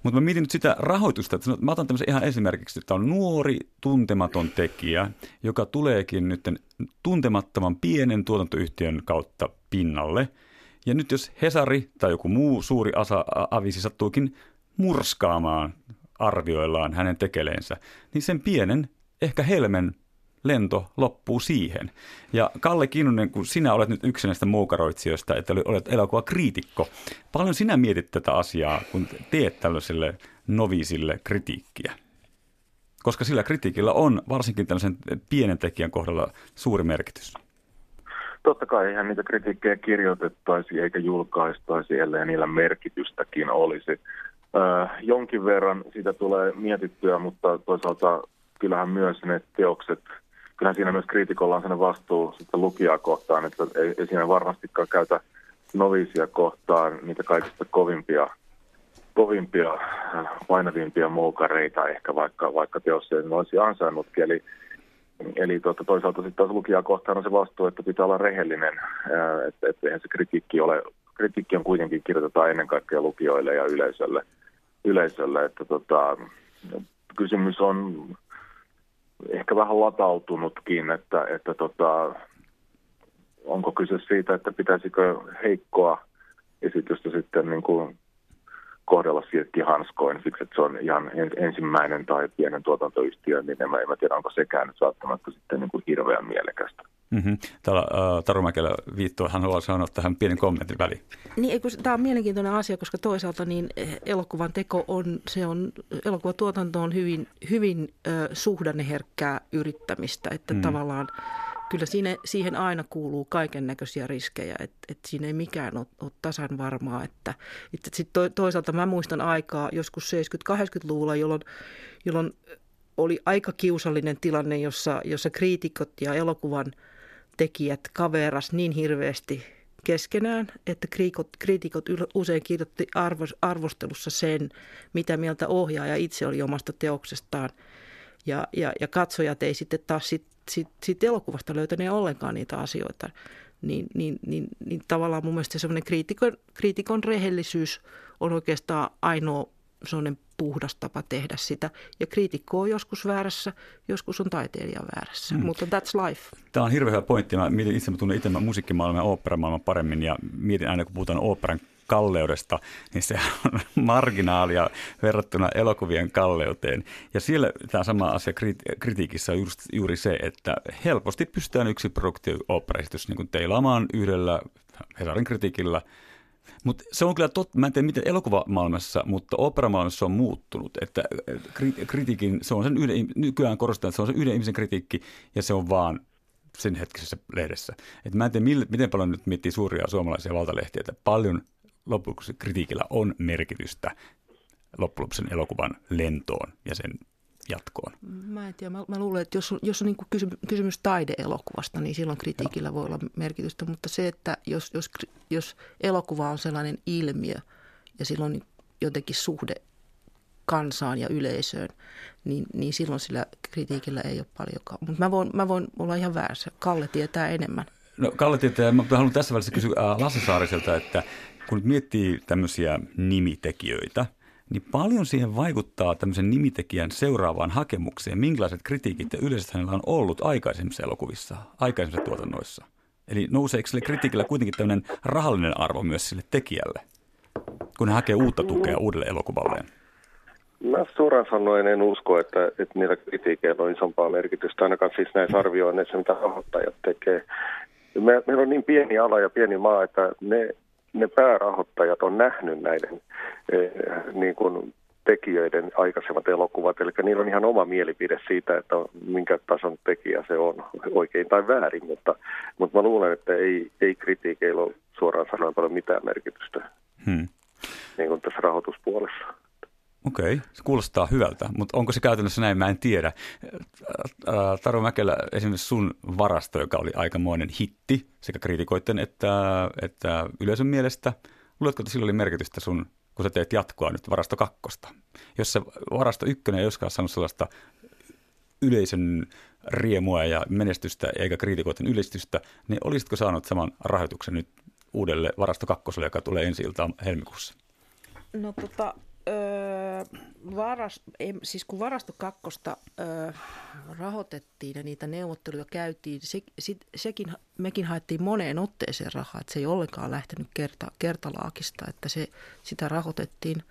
Speaker 1: Mutta mä mietin nyt sitä rahoitusta, että mä otan tämmöisen ihan esimerkiksi, että on nuori tuntematon tekijä, joka tuleekin nyt tuntemattoman pienen tuotantoyhtiön kautta pinnalle. Ja nyt jos Hesari tai joku muu suuri asa, avisi sattuukin murskaamaan arvioillaan hänen tekeleensä, niin sen pienen, ehkä helmen lento loppuu siihen. Ja Kalle Kinnunen, kun sinä olet nyt yksi näistä muukaroitsijoista, että olet kriitikko, paljon sinä mietit tätä asiaa, kun teet tällaiselle novisille kritiikkiä? Koska sillä kritiikillä on varsinkin tällaisen pienen tekijän kohdalla suuri merkitys.
Speaker 5: Totta kai eihän niitä kritiikkejä kirjoitettaisi eikä julkaistaisi, ellei niillä merkitystäkin olisi. Äh, jonkin verran siitä tulee mietittyä, mutta toisaalta kyllähän myös ne teokset kyllähän siinä myös kriitikolla on sellainen vastuu sitten lukijaa kohtaan, että ei, ei siinä varmastikaan käytä novisia kohtaan niitä kaikista kovimpia, kovimpia painavimpia moukareita ehkä vaikka, vaikka teossa ei olisi ansainnutkin. Eli, eli tuota, toisaalta sitten taas lukijaa kohtaan on se vastuu, että pitää olla rehellinen, että, että eihän se kritiikki ole, kritiikki on kuitenkin kirjoitetaan ennen kaikkea lukijoille ja yleisölle, yleisölle että tota, kysymys on ehkä vähän latautunutkin, että, että tota, onko kyse siitä, että pitäisikö heikkoa esitystä sitten niin kuin kohdella hanskoin siksi, että se on ihan ensimmäinen tai pienen tuotantoyhtiö, niin en mä, en mä tiedä, onko sekään nyt sitten niin kuin hirveän mielekästä.
Speaker 1: Mm-hmm. Täällä äh, Taru Mäkelä viittoa, hän haluaa sanoa tähän pienen kommentin väliin.
Speaker 6: Niin, tämä on mielenkiintoinen asia, koska toisaalta niin eh, elokuvan teko on, se on, elokuvatuotanto on hyvin, hyvin äh, suhdanneherkkää yrittämistä, että mm. tavallaan kyllä siinä, siihen aina kuuluu kaiken näköisiä riskejä, että, että siinä ei mikään ole, ole tasan varmaa. Että, että sit to, toisaalta mä muistan aikaa joskus 70-80-luvulla, jolloin, jolloin oli aika kiusallinen tilanne, jossa, jossa kriitikot ja elokuvan tekijät kaveras niin hirveästi keskenään, että kriitikot usein kirjoitti arvostelussa sen, mitä mieltä ohjaaja itse oli omasta teoksestaan. Ja, ja, ja katsojat ei sitten taas sit, sit, sit elokuvasta löytäneet ollenkaan niitä asioita. Niin, niin, niin, niin tavallaan mun mielestä semmoinen kriitikon, kriitikon rehellisyys on oikeastaan ainoa sellainen puhdas tapa tehdä sitä. Ja kriitikko on joskus väärässä, joskus on taiteilija väärässä, mm. mutta that's life.
Speaker 1: Tämä on hirveän hyvä pointti. Mä mietin itse, mä tunnen itse musiikkimaailman ja oopperamaailman paremmin ja mietin aina, kun puhutaan oopperan kalleudesta, niin se on marginaalia verrattuna elokuvien kalleuteen. Ja siellä tämä sama asia kritiikissä on just, juuri se, että helposti pystytään yksi produktio operaesitys niin teilaamaan yhdellä Hesarin kritiikillä – mutta se on kyllä totta, mä en tiedä miten elokuvamaailmassa, mutta operamaailmassa on muuttunut, että kritiikin, se on sen yhden, nykyään korostetaan, että se on sen yhden ihmisen kritiikki ja se on vaan sen hetkisessä lehdessä. Et mä en tiedä, miten paljon nyt miettii suuria suomalaisia valtalehtiä, että paljon lopuksi kritiikillä on merkitystä loppujen elokuvan lentoon ja sen jatkoon?
Speaker 6: Mä en tiedä. Mä, mä luulen, että jos on, jos on niin kysymys, kysymys taideelokuvasta, niin silloin kritiikillä Joo. voi olla merkitystä. Mutta se, että jos, jos, jos elokuva on sellainen ilmiö ja silloin jotenkin suhde kansaan ja yleisöön, niin, niin silloin sillä kritiikillä ei ole paljonkaan. Mutta mä voin, mä voin olla ihan väärässä. Kalle tietää enemmän.
Speaker 1: No Kalle tietää, mä haluan tässä välissä kysyä Lasse Saariselta, että kun nyt miettii tämmöisiä nimitekijöitä – niin paljon siihen vaikuttaa tämmöisen nimitekijän seuraavaan hakemukseen, minkälaiset kritiikit ja yleisesti hänellä on ollut aikaisemmissa elokuvissa, aikaisemmissa tuotannoissa. Eli nouseeko sille kritiikillä kuitenkin tämmöinen rahallinen arvo myös sille tekijälle, kun hän hakee uutta tukea uudelle elokuvalleen?
Speaker 4: Mä suoraan sanoen en usko, että, että niillä kritiikeillä on isompaa merkitystä, ainakaan siis näissä arvioinneissa, mitä rahoittajat tekee. Me, meillä on niin pieni ala ja pieni maa, että ne ne päärahoittajat on nähnyt näiden eh, niin kuin tekijöiden aikaisemmat elokuvat, eli niillä on ihan oma mielipide siitä, että minkä tason tekijä se on, oikein tai väärin, mutta, mutta mä luulen, että ei, ei kritiikeillä ole suoraan sanoen paljon mitään merkitystä hmm. niin kuin tässä rahoituspuolessa.
Speaker 1: Okei, se kuulostaa hyvältä, mutta onko se käytännössä näin, mä en tiedä. Taru Mäkelä, esimerkiksi sun varasto, joka oli aikamoinen hitti sekä kriitikoiden että, että yleisön mielestä. Luuletko, että sillä oli merkitystä sun, kun sä teet jatkoa nyt varasto kakkosta? Jos se varasto ykkönen ei olisikaan saanut sellaista yleisön riemua ja menestystä eikä kriitikoiden ylistystä, niin olisitko saanut saman rahoituksen nyt uudelle varasto kakkoselle, joka tulee ensi iltaan helmikuussa?
Speaker 6: No tota, Öö, varas, ei, siis kun varasto kakkosta öö, rahoitettiin ja niitä neuvotteluja käytiin, se, sit, sekin, mekin haettiin moneen otteeseen rahaa, että se ei ollenkaan lähtenyt kerta, kertalaakista, että se, sitä rahoitettiin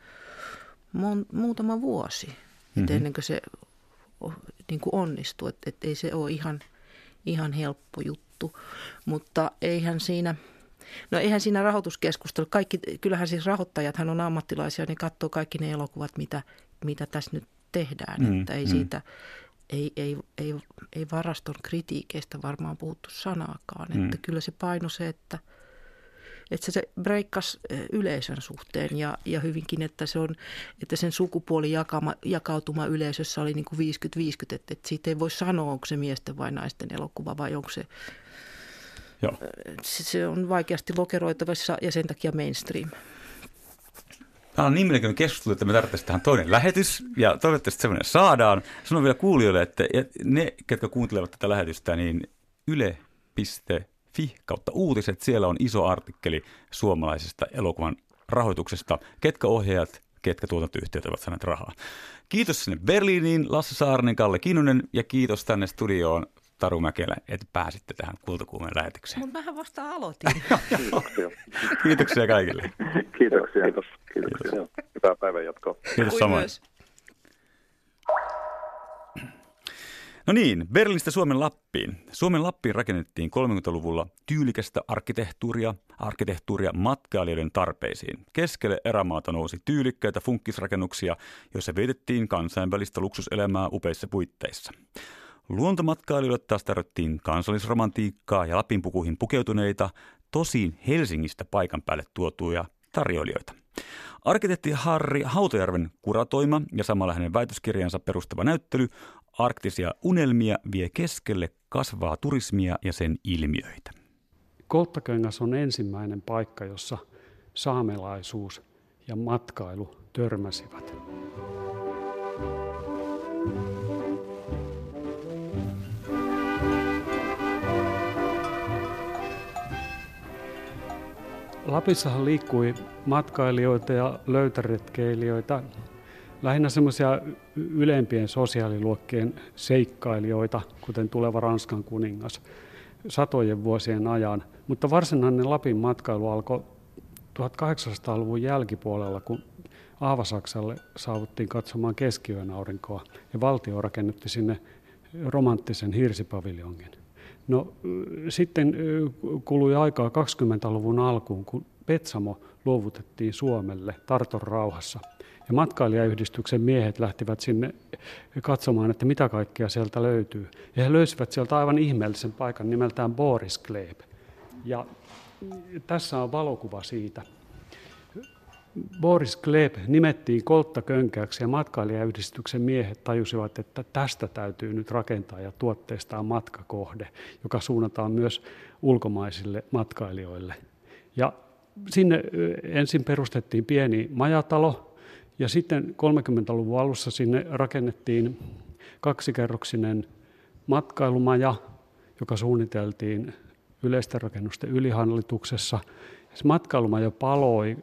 Speaker 6: mon, muutama vuosi, mm-hmm. ennen kuin se niin kuin onnistui, että et ei se ole ihan, ihan helppo juttu, mutta eihän siinä – No eihän siinä rahoituskeskustelu, kaikki, kyllähän siis rahoittajathan on ammattilaisia, ne katsoo kaikki ne elokuvat, mitä, mitä tässä nyt tehdään, mm, että ei mm. siitä, ei, ei, ei, ei varaston kritiikeistä varmaan puhuttu sanaakaan, mm. että kyllä se paino se, että, että se breikkasi yleisön suhteen ja, ja hyvinkin, että, se on, että sen sukupuoli jakama, jakautuma yleisössä oli niin kuin 50-50, että, että siitä ei voi sanoa, onko se miesten vai naisten elokuva vai onko se Joo. Se on vaikeasti lokeroitavissa ja sen takia mainstream.
Speaker 1: Tämä on niin mielenkiintoinen keskustelu, että me tarvitsemme tähän toinen lähetys, ja toivottavasti semmoinen saadaan. Sanon vielä kuulijoille, että ne, ketkä kuuntelevat tätä lähetystä, niin yle.fi kautta uutiset, siellä on iso artikkeli suomalaisesta elokuvan rahoituksesta, ketkä ohjaajat, ketkä tuotantoyhtiöt ovat saaneet rahaa. Kiitos sinne Berliiniin, Lasse Saarinen, Kalle Kinnunen ja kiitos tänne studioon Taru Mäkelä, että pääsitte tähän kultakuumeen lähetykseen.
Speaker 6: Mutta mähän vasta aloitin.
Speaker 4: Kiitoksia.
Speaker 1: Kiitoksia kaikille.
Speaker 4: Kiitoksia. Kiitos. Kiitoksia. Kiitos. Hyvää päivän jatkoa.
Speaker 1: Kiitos samoin. No niin, Berliinistä Suomen Lappiin. Suomen Lappiin rakennettiin 30-luvulla tyylikästä arkkitehtuuria, arkkitehtuuria matkailijoiden tarpeisiin. Keskelle erämaata nousi tyylikkäitä funkkisrakennuksia, joissa vietettiin kansainvälistä luksuselämää upeissa puitteissa. Luontomatkailijoille taas tarvittiin kansallisromantiikkaa ja Lapinpukuihin pukeutuneita, tosin Helsingistä paikan päälle tuotuja tarjoilijoita. Arkkitehti Harri Hautojärven kuratoima ja samalla hänen väitöskirjansa perustava näyttely Arktisia unelmia vie keskelle kasvaa turismia ja sen ilmiöitä.
Speaker 7: Kolttaköngäs on ensimmäinen paikka, jossa saamelaisuus ja matkailu törmäsivät. Lapissahan liikkui matkailijoita ja löytäretkeilijöitä, lähinnä semmoisia ylempien sosiaaliluokkien seikkailijoita, kuten tuleva Ranskan kuningas, satojen vuosien ajan. Mutta varsinainen Lapin matkailu alkoi 1800-luvun jälkipuolella, kun Aavasaksalle saavuttiin katsomaan keskiyön aurinkoa ja valtio rakennetti sinne romanttisen hirsipaviljongin. No sitten kului aikaa 20-luvun alkuun, kun Petsamo luovutettiin Suomelle Tarton rauhassa. Ja matkailijayhdistyksen miehet lähtivät sinne katsomaan, että mitä kaikkea sieltä löytyy. Ja he löysivät sieltä aivan ihmeellisen paikan nimeltään Boris Kleeb. Ja tässä on valokuva siitä. Boris Kleb nimettiin kolttakönkäksi ja matkailijayhdistyksen miehet tajusivat, että tästä täytyy nyt rakentaa ja tuotteistaa matkakohde, joka suunnataan myös ulkomaisille matkailijoille. Ja sinne ensin perustettiin pieni majatalo ja sitten 30-luvun alussa sinne rakennettiin kaksikerroksinen matkailumaja, joka suunniteltiin yleisten rakennusten ylihallituksessa. Se matkailumaja paloi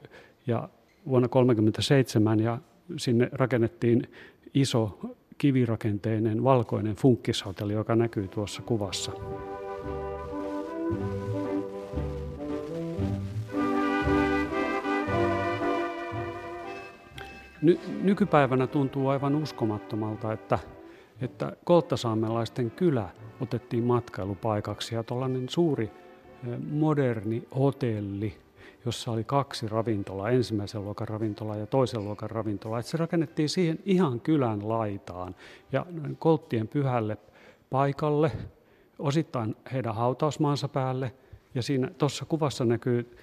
Speaker 7: ja vuonna 1937 ja sinne rakennettiin iso kivirakenteinen valkoinen funkkishotelli, joka näkyy tuossa kuvassa. Ny- nykypäivänä tuntuu aivan uskomattomalta, että, että kolttasaamelaisten kylä otettiin matkailupaikaksi ja tuollainen suuri eh, moderni hotelli – jossa oli kaksi ravintolaa, ensimmäisen luokan ravintola ja toisen luokan ravintola. Se rakennettiin siihen ihan kylän laitaan ja kolttien pyhälle paikalle, osittain heidän hautausmaansa päälle. Ja siinä tuossa kuvassa näkyy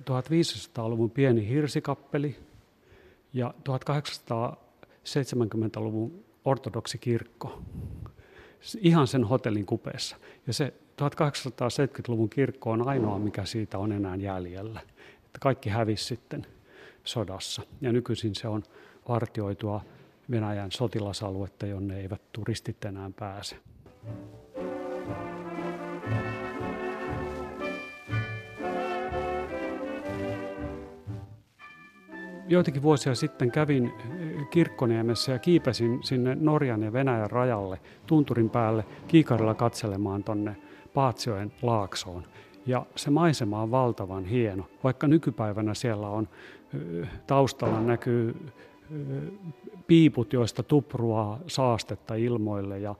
Speaker 7: 1500-luvun pieni hirsikappeli ja 1870-luvun ortodoksikirkko ihan sen hotellin kupeessa. Ja se 1870-luvun kirkko on ainoa, mikä siitä on enää jäljellä. Että kaikki hävisi sitten sodassa. Ja nykyisin se on vartioitua Venäjän sotilasaluetta, jonne eivät turistit enää pääse. Joitakin vuosia sitten kävin Kirkkoniemessä ja kiipesin sinne Norjan ja Venäjän rajalle tunturin päälle kiikarilla katselemaan tonne Paatsioen laaksoon. Ja se maisema on valtavan hieno, vaikka nykypäivänä siellä on taustalla näkyy piiput, joista tupruaa saastetta ilmoille ja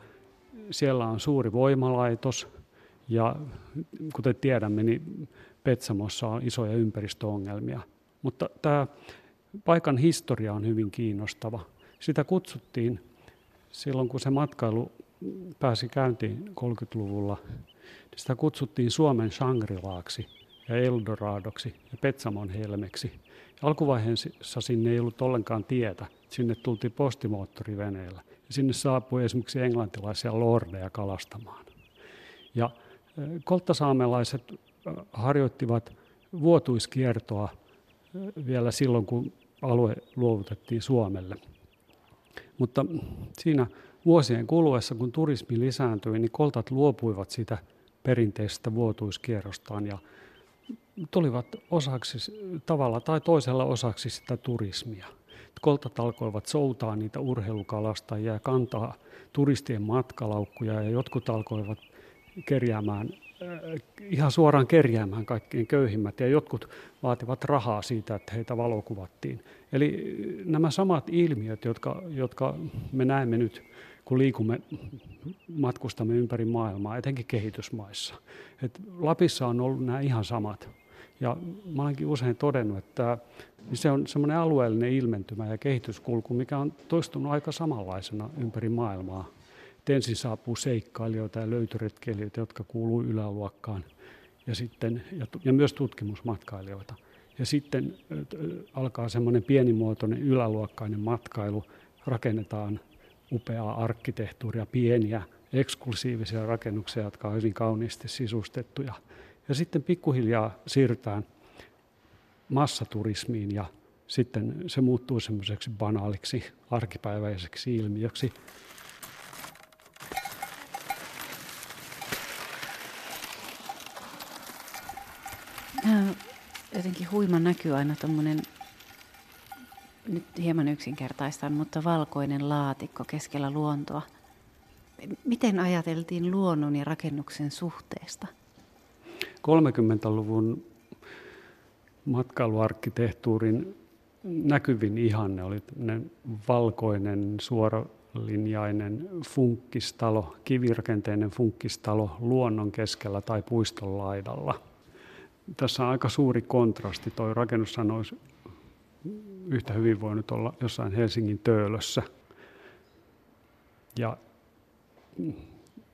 Speaker 7: siellä on suuri voimalaitos ja kuten tiedämme, niin Petsamossa on isoja ympäristöongelmia. Mutta tämä paikan historia on hyvin kiinnostava. Sitä kutsuttiin silloin, kun se matkailu pääsi käyntiin 30-luvulla sitä kutsuttiin Suomen Shangri-laaksi ja Eldoradoksi ja Petsamon helmeksi. Alkuvaiheessa sinne ei ollut ollenkaan tietä. Sinne tultiin postimoottoriveneellä. Ja sinne saapui esimerkiksi englantilaisia lordeja kalastamaan. Ja kolttasaamelaiset harjoittivat vuotuiskiertoa vielä silloin, kun alue luovutettiin Suomelle. Mutta siinä vuosien kuluessa, kun turismi lisääntyi, niin koltat luopuivat sitä perinteisestä vuotuiskierrostaan ja tulivat osaksi tavalla tai toisella osaksi sitä turismia. Koltat alkoivat soutaa niitä urheilukalastajia ja kantaa turistien matkalaukkuja ja jotkut alkoivat kerjäämään, äh, ihan suoraan kerjäämään kaikkein köyhimmät ja jotkut vaativat rahaa siitä, että heitä valokuvattiin. Eli nämä samat ilmiöt, jotka, jotka me näemme nyt kun liikumme, matkustamme ympäri maailmaa, etenkin kehitysmaissa. Et Lapissa on ollut nämä ihan samat. Ja mä olenkin usein todennut, että se on semmoinen alueellinen ilmentymä ja kehityskulku, mikä on toistunut aika samanlaisena ympäri maailmaa. Et ensin saapuu seikkailijoita ja löytöretkeilijöitä, jotka kuuluu yläluokkaan, ja, sitten, ja, ja myös tutkimusmatkailijoita. Ja sitten alkaa semmoinen pienimuotoinen yläluokkainen matkailu, rakennetaan upeaa arkkitehtuuria, pieniä eksklusiivisia rakennuksia, jotka on hyvin kauniisti sisustettuja. Ja sitten pikkuhiljaa siirrytään massaturismiin ja sitten se muuttuu semmoiseksi banaaliksi, arkipäiväiseksi ilmiöksi.
Speaker 8: jotenkin huima näkyy aina tuommoinen, nyt hieman yksinkertaistaan, mutta valkoinen laatikko keskellä luontoa. Miten ajateltiin luonnon ja rakennuksen suhteesta?
Speaker 7: 30-luvun matkailuarkkitehtuurin näkyvin ihanne oli valkoinen, suoralinjainen funkkistalo, kivirakenteinen funkkistalo luonnon keskellä tai puiston laidalla. Tässä on aika suuri kontrasti. Tuo rakennus olisi yhtä hyvin voinut olla jossain Helsingin töölössä. Ja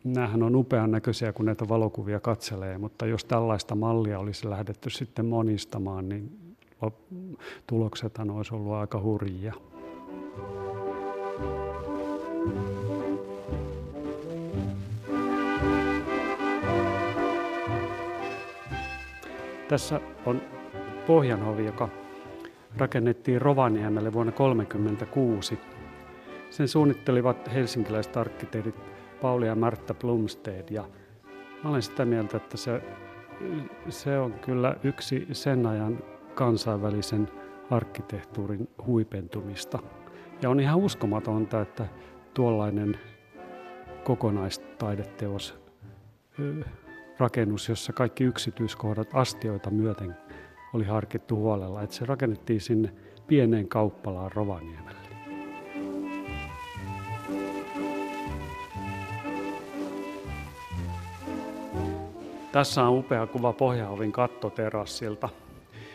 Speaker 7: Nämähän on upean näköisiä, kun näitä valokuvia katselee, mutta jos tällaista mallia olisi lähdetty sitten monistamaan, niin tulokset olisi ollut aika hurjia. Tässä on Pohjanhovi, joka rakennettiin Rovaniemelle vuonna 1936. Sen suunnittelivat helsinkiläiset arkkitehdit Pauli ja Martta Blomstedt. Ja mä olen sitä mieltä, että se, se on kyllä yksi sen ajan kansainvälisen arkkitehtuurin huipentumista. Ja on ihan uskomatonta, että tuollainen kokonaistaideteos, rakennus, jossa kaikki yksityiskohdat astioita myöten oli harkittu huolella, että se rakennettiin sinne pieneen kauppalaan Rovaniemelle. Tässä on upea kuva Pohjahovin kattoterassilta.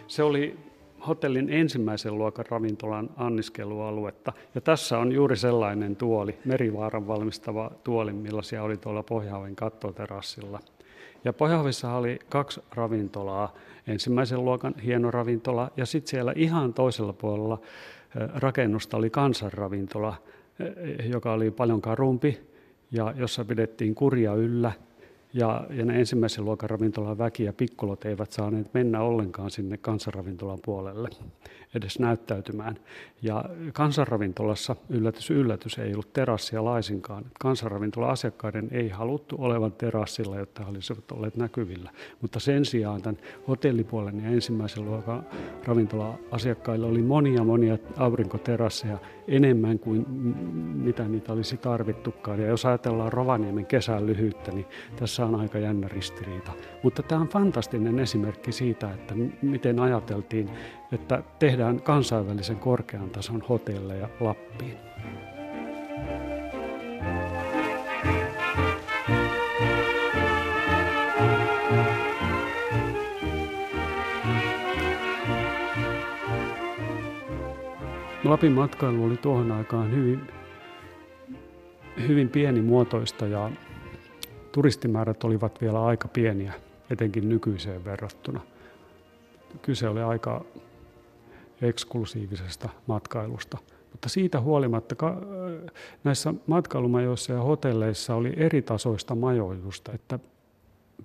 Speaker 7: Se oli hotellin ensimmäisen luokan ravintolan anniskelualuetta. Ja tässä on juuri sellainen tuoli, Merivaaran valmistava tuoli, millaisia oli tuolla Pohjahovin kattoterassilla. Ja Pohjahovissa oli kaksi ravintolaa. Ensimmäisen luokan hieno ravintola ja sitten siellä ihan toisella puolella rakennusta oli kansanravintola, joka oli paljon karumpi ja jossa pidettiin kurja yllä – ja, ja ne ensimmäisen luokan ravintolan väki ja pikkulot eivät saaneet mennä ollenkaan sinne kansanravintolan puolelle edes näyttäytymään. Ja kansanravintolassa, yllätys yllätys, ei ollut terassia laisinkaan. Kansanravintolan asiakkaiden ei haluttu olevan terassilla, jotta he olisivat olleet näkyvillä. Mutta sen sijaan tämän hotellipuolen ja ensimmäisen luokan ravintola-asiakkailla oli monia monia aurinkoterasseja enemmän kuin mitä niitä olisi tarvittukaan. Ja jos ajatellaan Rovaniemen kesän lyhyyttä, niin tässä on aika jännä ristiriita. Mutta tämä on fantastinen esimerkki siitä, että miten ajateltiin, että tehdään kansainvälisen korkean tason hotelleja Lappiin. Lapin matkailu oli tuohon aikaan hyvin, hyvin pienimuotoista ja turistimäärät olivat vielä aika pieniä, etenkin nykyiseen verrattuna. Kyse oli aika eksklusiivisesta matkailusta. Mutta siitä huolimatta näissä matkailumajoissa ja hotelleissa oli eri tasoista majoitusta, että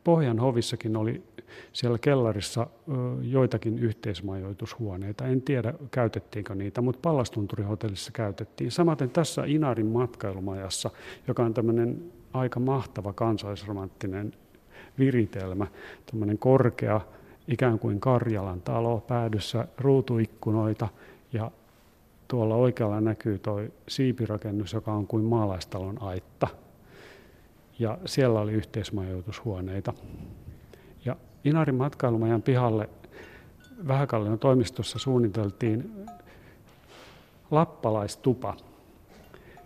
Speaker 7: Pohjan hovissakin oli siellä kellarissa joitakin yhteismajoitushuoneita. En tiedä, käytettiinkö niitä, mutta Pallastunturihotellissa käytettiin. Samaten tässä Inarin matkailumajassa, joka on tämmöinen aika mahtava kansallisromanttinen viritelmä, tämmöinen korkea, ikään kuin Karjalan talo, päädyssä ruutuikkunoita ja tuolla oikealla näkyy tuo siipirakennus, joka on kuin maalaistalon aitta. Ja siellä oli yhteismajoitushuoneita. Ja Inarin matkailumajan pihalle Vähäkallion toimistossa suunniteltiin lappalaistupa.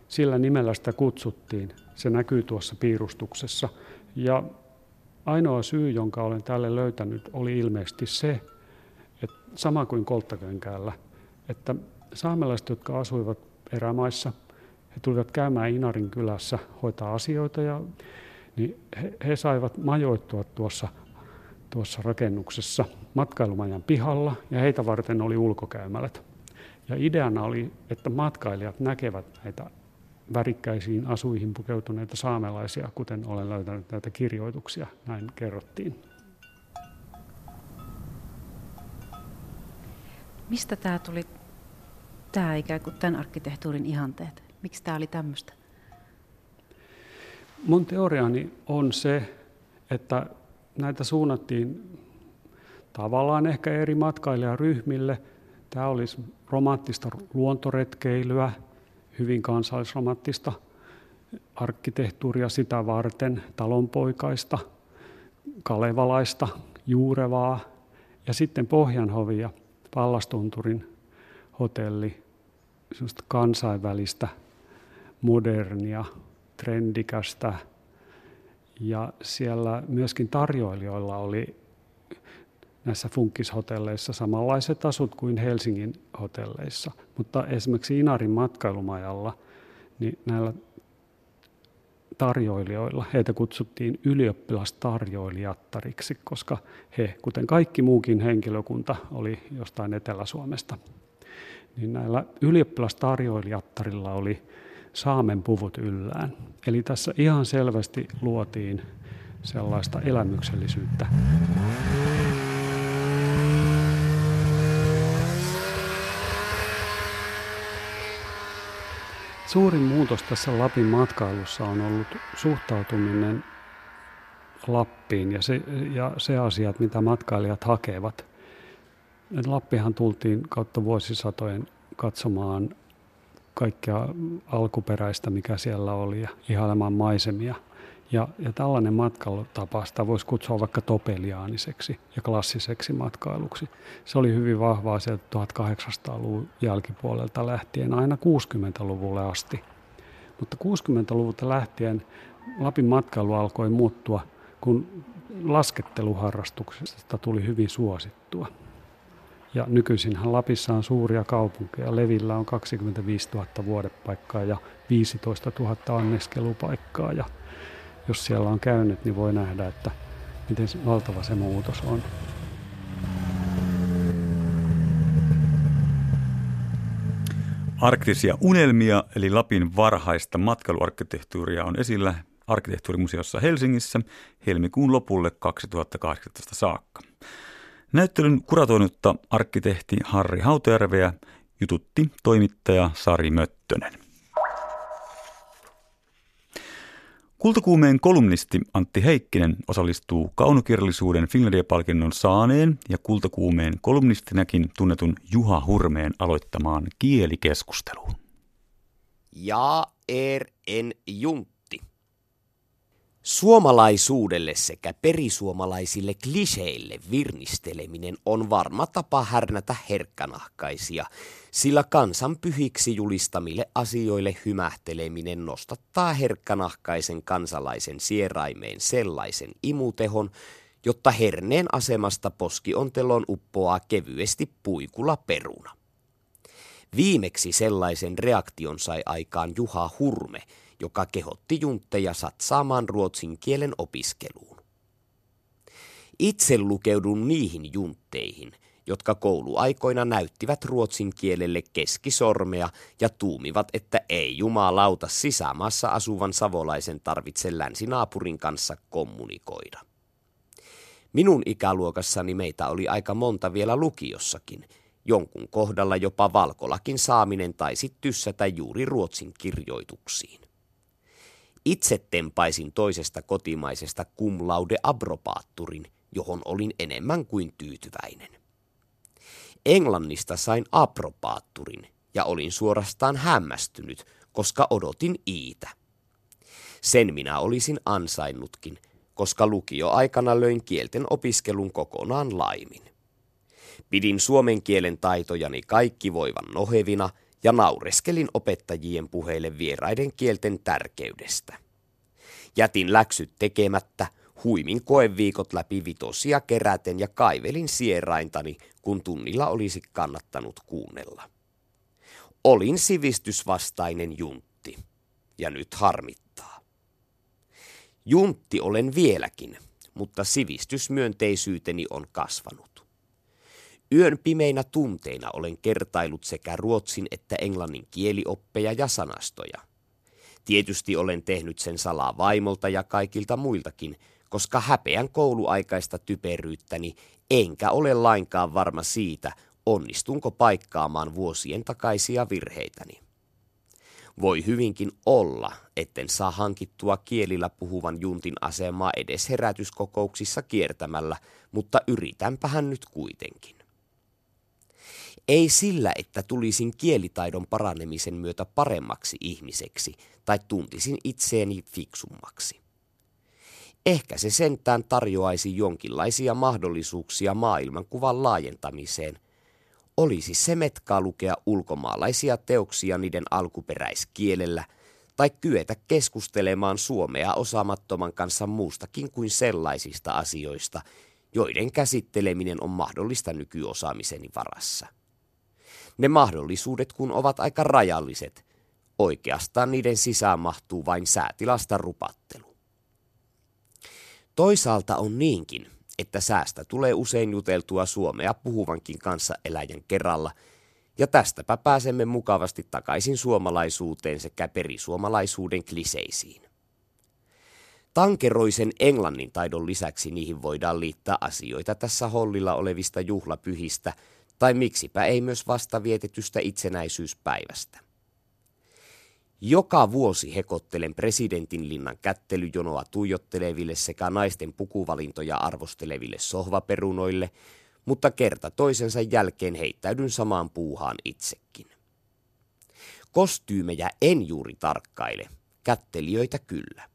Speaker 7: Sillä nimellä sitä kutsuttiin. Se näkyy tuossa piirustuksessa. Ja ainoa syy, jonka olen tälle löytänyt, oli ilmeisesti se, että sama kuin Kolttakönkäällä, että saamelaiset, jotka asuivat erämaissa, he tulivat käymään Inarin kylässä hoitaa asioita ja niin he, he saivat majoittua tuossa, tuossa rakennuksessa matkailumajan pihalla ja heitä varten oli ulkokäymälät. Ja ideana oli, että matkailijat näkevät näitä värikkäisiin asuihin pukeutuneita saamelaisia, kuten olen löytänyt näitä kirjoituksia, näin kerrottiin.
Speaker 8: Mistä tämä tuli, tämä ikään kuin tämän arkkitehtuurin ihanteet? Miksi tämä oli tämmöistä?
Speaker 7: Mun teoriani on se, että näitä suunnattiin tavallaan ehkä eri matkailijaryhmille. Tämä olisi romanttista luontoretkeilyä, hyvin kansallisromanttista arkkitehtuuria sitä varten, talonpoikaista, kalevalaista, juurevaa ja sitten Pohjanhovi ja Pallastunturin hotelli, kansainvälistä, modernia, trendikästä ja siellä myöskin tarjoilijoilla oli näissä funkishotelleissa samanlaiset asut kuin Helsingin hotelleissa. Mutta esimerkiksi Inarin matkailumajalla, niin näillä tarjoilijoilla, heitä kutsuttiin ylioppilastarjoilijattariksi, koska he, kuten kaikki muukin henkilökunta, oli jostain Etelä-Suomesta. Niin näillä ylioppilastarjoilijattarilla oli saamen puvut yllään. Eli tässä ihan selvästi luotiin sellaista elämyksellisyyttä. Suurin muutos tässä Lapin matkailussa on ollut suhtautuminen Lappiin ja se, ja se asiat, mitä matkailijat hakevat. Lappihan tultiin kautta vuosisatojen katsomaan kaikkea alkuperäistä, mikä siellä oli ja ihailemaan maisemia. Ja, ja tällainen matkailutapa, sitä voisi kutsua vaikka topeliaaniseksi ja klassiseksi matkailuksi. Se oli hyvin vahvaa sieltä 1800-luvun jälkipuolelta lähtien aina 60-luvulle asti. Mutta 60-luvulta lähtien Lapin matkailu alkoi muuttua, kun lasketteluharrastuksesta tuli hyvin suosittua. Ja nykyisinhän Lapissa on suuria kaupunkeja. Levillä on 25 000 vuodepaikkaa ja 15 000 anneskelupaikkaa. Ja jos siellä on käynyt, niin voi nähdä, että miten valtava se muutos on.
Speaker 1: Arktisia unelmia, eli Lapin varhaista matkailuarkkitehtuuria on esillä arkkitehtuurimuseossa Helsingissä helmikuun lopulle 2018 saakka. Näyttelyn kuratoinutta arkkitehti Harri Hautajärveä jututti toimittaja Sari Möttönen. Kultakuumeen kolumnisti Antti Heikkinen osallistuu kaunokirjallisuuden Finlandia-palkinnon saaneen ja Kultakuumeen kolumnistinakin tunnetun Juha Hurmeen aloittamaan kielikeskusteluun.
Speaker 9: Ja er en junt. Suomalaisuudelle sekä perisuomalaisille kliseille virnisteleminen on varma tapa härnätä herkkänahkaisia, sillä kansan pyhiksi julistamille asioille hymähteleminen nostattaa herkkänahkaisen kansalaisen sieraimeen sellaisen imutehon, jotta herneen asemasta poskiontelon uppoaa kevyesti puikula peruna. Viimeksi sellaisen reaktion sai aikaan Juha Hurme – joka kehotti juntteja satsaamaan ruotsin kielen opiskeluun. Itse lukeudun niihin juntteihin, jotka kouluaikoina näyttivät ruotsin kielelle keskisormea ja tuumivat, että ei jumalauta sisämaassa asuvan savolaisen tarvitse länsinaapurin kanssa kommunikoida. Minun ikäluokassani meitä oli aika monta vielä lukiossakin, jonkun kohdalla jopa valkolakin saaminen taisi tyssätä juuri ruotsin kirjoituksiin. Itse tempaisin toisesta kotimaisesta cum laude abrobaatturin, johon olin enemmän kuin tyytyväinen. Englannista sain aprobaatturin ja olin suorastaan hämmästynyt, koska odotin iitä. Sen minä olisin ansainnutkin, koska lukioaikana löin kielten opiskelun kokonaan laimin. Pidin suomen kielen taitojani kaikki voivan nohevina – ja naureskelin opettajien puheille vieraiden kielten tärkeydestä. Jätin läksyt tekemättä, huimin koeviikot läpi vitosia keräten ja kaivelin sieraintani, kun tunnilla olisi kannattanut kuunnella. Olin sivistysvastainen juntti, ja nyt harmittaa. Juntti olen vieläkin, mutta sivistysmyönteisyyteni on kasvanut. Yön pimeinä tunteina olen kertailut sekä ruotsin että englannin kielioppeja ja sanastoja. Tietysti olen tehnyt sen salaa vaimolta ja kaikilta muiltakin, koska häpeän kouluaikaista typeryyttäni, enkä ole lainkaan varma siitä, onnistunko paikkaamaan vuosien takaisia virheitäni. Voi hyvinkin olla, etten saa hankittua kielillä puhuvan juntin asemaa edes herätyskokouksissa kiertämällä, mutta yritänpähän nyt kuitenkin. Ei sillä, että tulisin kielitaidon paranemisen myötä paremmaksi ihmiseksi tai tuntisin itseeni fiksummaksi. Ehkä se sentään tarjoaisi jonkinlaisia mahdollisuuksia maailmankuvan laajentamiseen. Olisi se metkaa lukea ulkomaalaisia teoksia niiden alkuperäiskielellä tai kyetä keskustelemaan suomea osaamattoman kanssa muustakin kuin sellaisista asioista, joiden käsitteleminen on mahdollista nykyosaamiseni varassa. Ne mahdollisuudet kun ovat aika rajalliset, oikeastaan niiden sisään mahtuu vain säätilasta rupattelu. Toisaalta on niinkin, että säästä tulee usein juteltua suomea puhuvankin kanssa eläjän kerralla, ja tästäpä pääsemme mukavasti takaisin suomalaisuuteen sekä perisuomalaisuuden kliseisiin. Tankeroisen englannin taidon lisäksi niihin voidaan liittää asioita tässä hollilla olevista juhlapyhistä, tai miksipä ei myös vasta vietetystä itsenäisyyspäivästä. Joka vuosi hekottelen presidentin linnan kättelyjonoa tuijotteleville sekä naisten pukuvalintoja arvosteleville sohvaperunoille, mutta kerta toisensa jälkeen heittäydyn samaan puuhaan itsekin. Kostyymejä en juuri tarkkaile, kättelijöitä kyllä.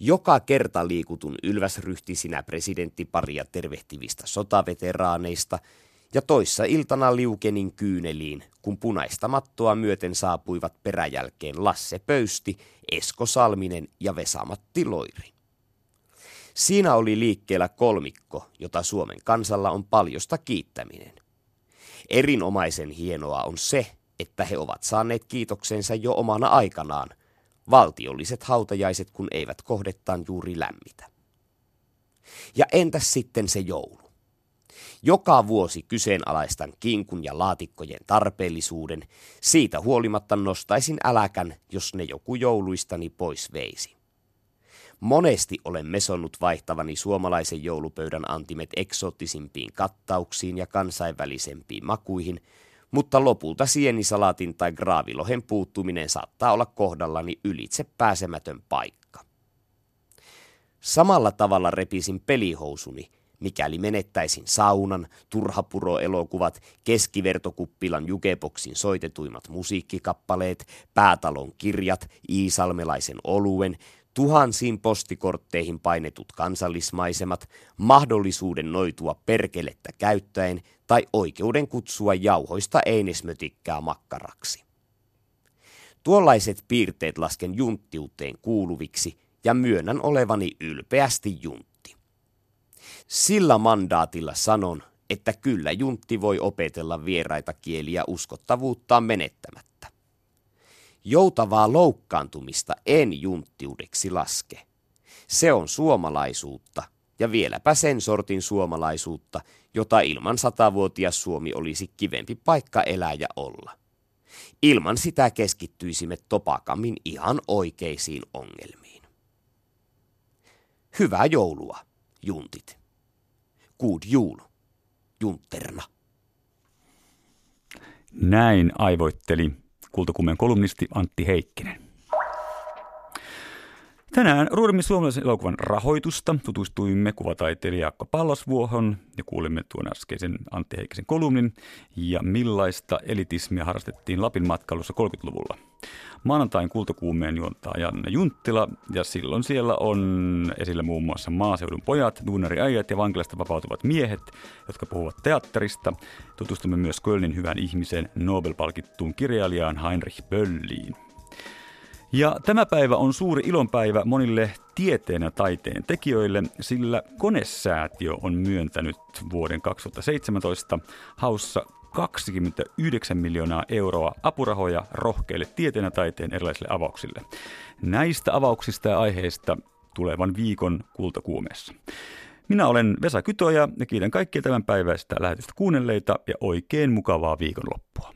Speaker 9: Joka kerta liikutun ylväsryhtisinä presidenttiparia tervehtivistä sotaveteraaneista – ja toissa iltana liukenin kyyneliin, kun punaista mattoa myöten saapuivat peräjälkeen Lasse Pöysti, Esko Salminen ja Vesamatti Loiri. Siinä oli liikkeellä kolmikko, jota Suomen kansalla on paljosta kiittäminen. Erinomaisen hienoa on se, että he ovat saaneet kiitoksensa jo omana aikanaan, valtiolliset hautajaiset kun eivät kohdettaan juuri lämmitä. Ja entäs sitten se joulu? Joka vuosi kyseenalaistan kinkun ja laatikkojen tarpeellisuuden, siitä huolimatta nostaisin äläkän, jos ne joku jouluistani pois veisi. Monesti olen mesonnut vaihtavani suomalaisen joulupöydän antimet eksoottisimpiin kattauksiin ja kansainvälisempiin makuihin, mutta lopulta sienisalaatin tai graavilohen puuttuminen saattaa olla kohdallani ylitse pääsemätön paikka. Samalla tavalla repisin pelihousuni, mikäli menettäisin saunan, turhapuro-elokuvat, keskivertokuppilan jukeboksin soitetuimmat musiikkikappaleet, päätalon kirjat, Iisalmelaisen oluen, tuhansiin postikortteihin painetut kansallismaisemat, mahdollisuuden noitua perkelettä käyttäen tai oikeuden kutsua jauhoista einesmötikkää makkaraksi. Tuollaiset piirteet lasken junttiuteen kuuluviksi ja myönnän olevani ylpeästi juntti. Sillä mandaatilla sanon, että kyllä juntti voi opetella vieraita kieliä uskottavuuttaan menettämättä. Joutavaa loukkaantumista en junttiudeksi laske. Se on suomalaisuutta, ja vieläpä sen sortin suomalaisuutta, jota ilman satavuotias Suomi olisi kivempi paikka elää ja olla. Ilman sitä keskittyisimme topakammin ihan oikeisiin ongelmiin. Hyvää joulua, juntit. God jul, Junterna.
Speaker 1: Näin aivoitteli kultakuumeen kolumnisti Antti Heikkinen. Tänään ruodimme suomalaisen elokuvan rahoitusta, tutustuimme kuvataiteilija Jaakko Pallasvuohon ja kuulimme tuon äskeisen Antti Heikkisen kolumnin ja millaista elitismia harrastettiin Lapin matkailussa 30-luvulla. Maanantain kultakuumeen juontaa Janne Junttila ja silloin siellä on esillä muun muassa maaseudun pojat, duunariäijät ja vankilasta vapautuvat miehet, jotka puhuvat teatterista. Tutustumme myös Kölnin hyvän ihmisen Nobel-palkittuun kirjailijaan Heinrich Bölliin. Ja tämä päivä on suuri ilonpäivä monille tieteen ja taiteen tekijöille, sillä Konesäätiö on myöntänyt vuoden 2017 haussa 29 miljoonaa euroa apurahoja rohkeille tieteen ja taiteen erilaisille avauksille. Näistä avauksista ja aiheista tulevan viikon kultakuumeessa. Minä olen Vesa Kytoja ja kiitän kaikkia tämän päiväistä lähetystä kuunnelleita ja oikein mukavaa viikonloppua.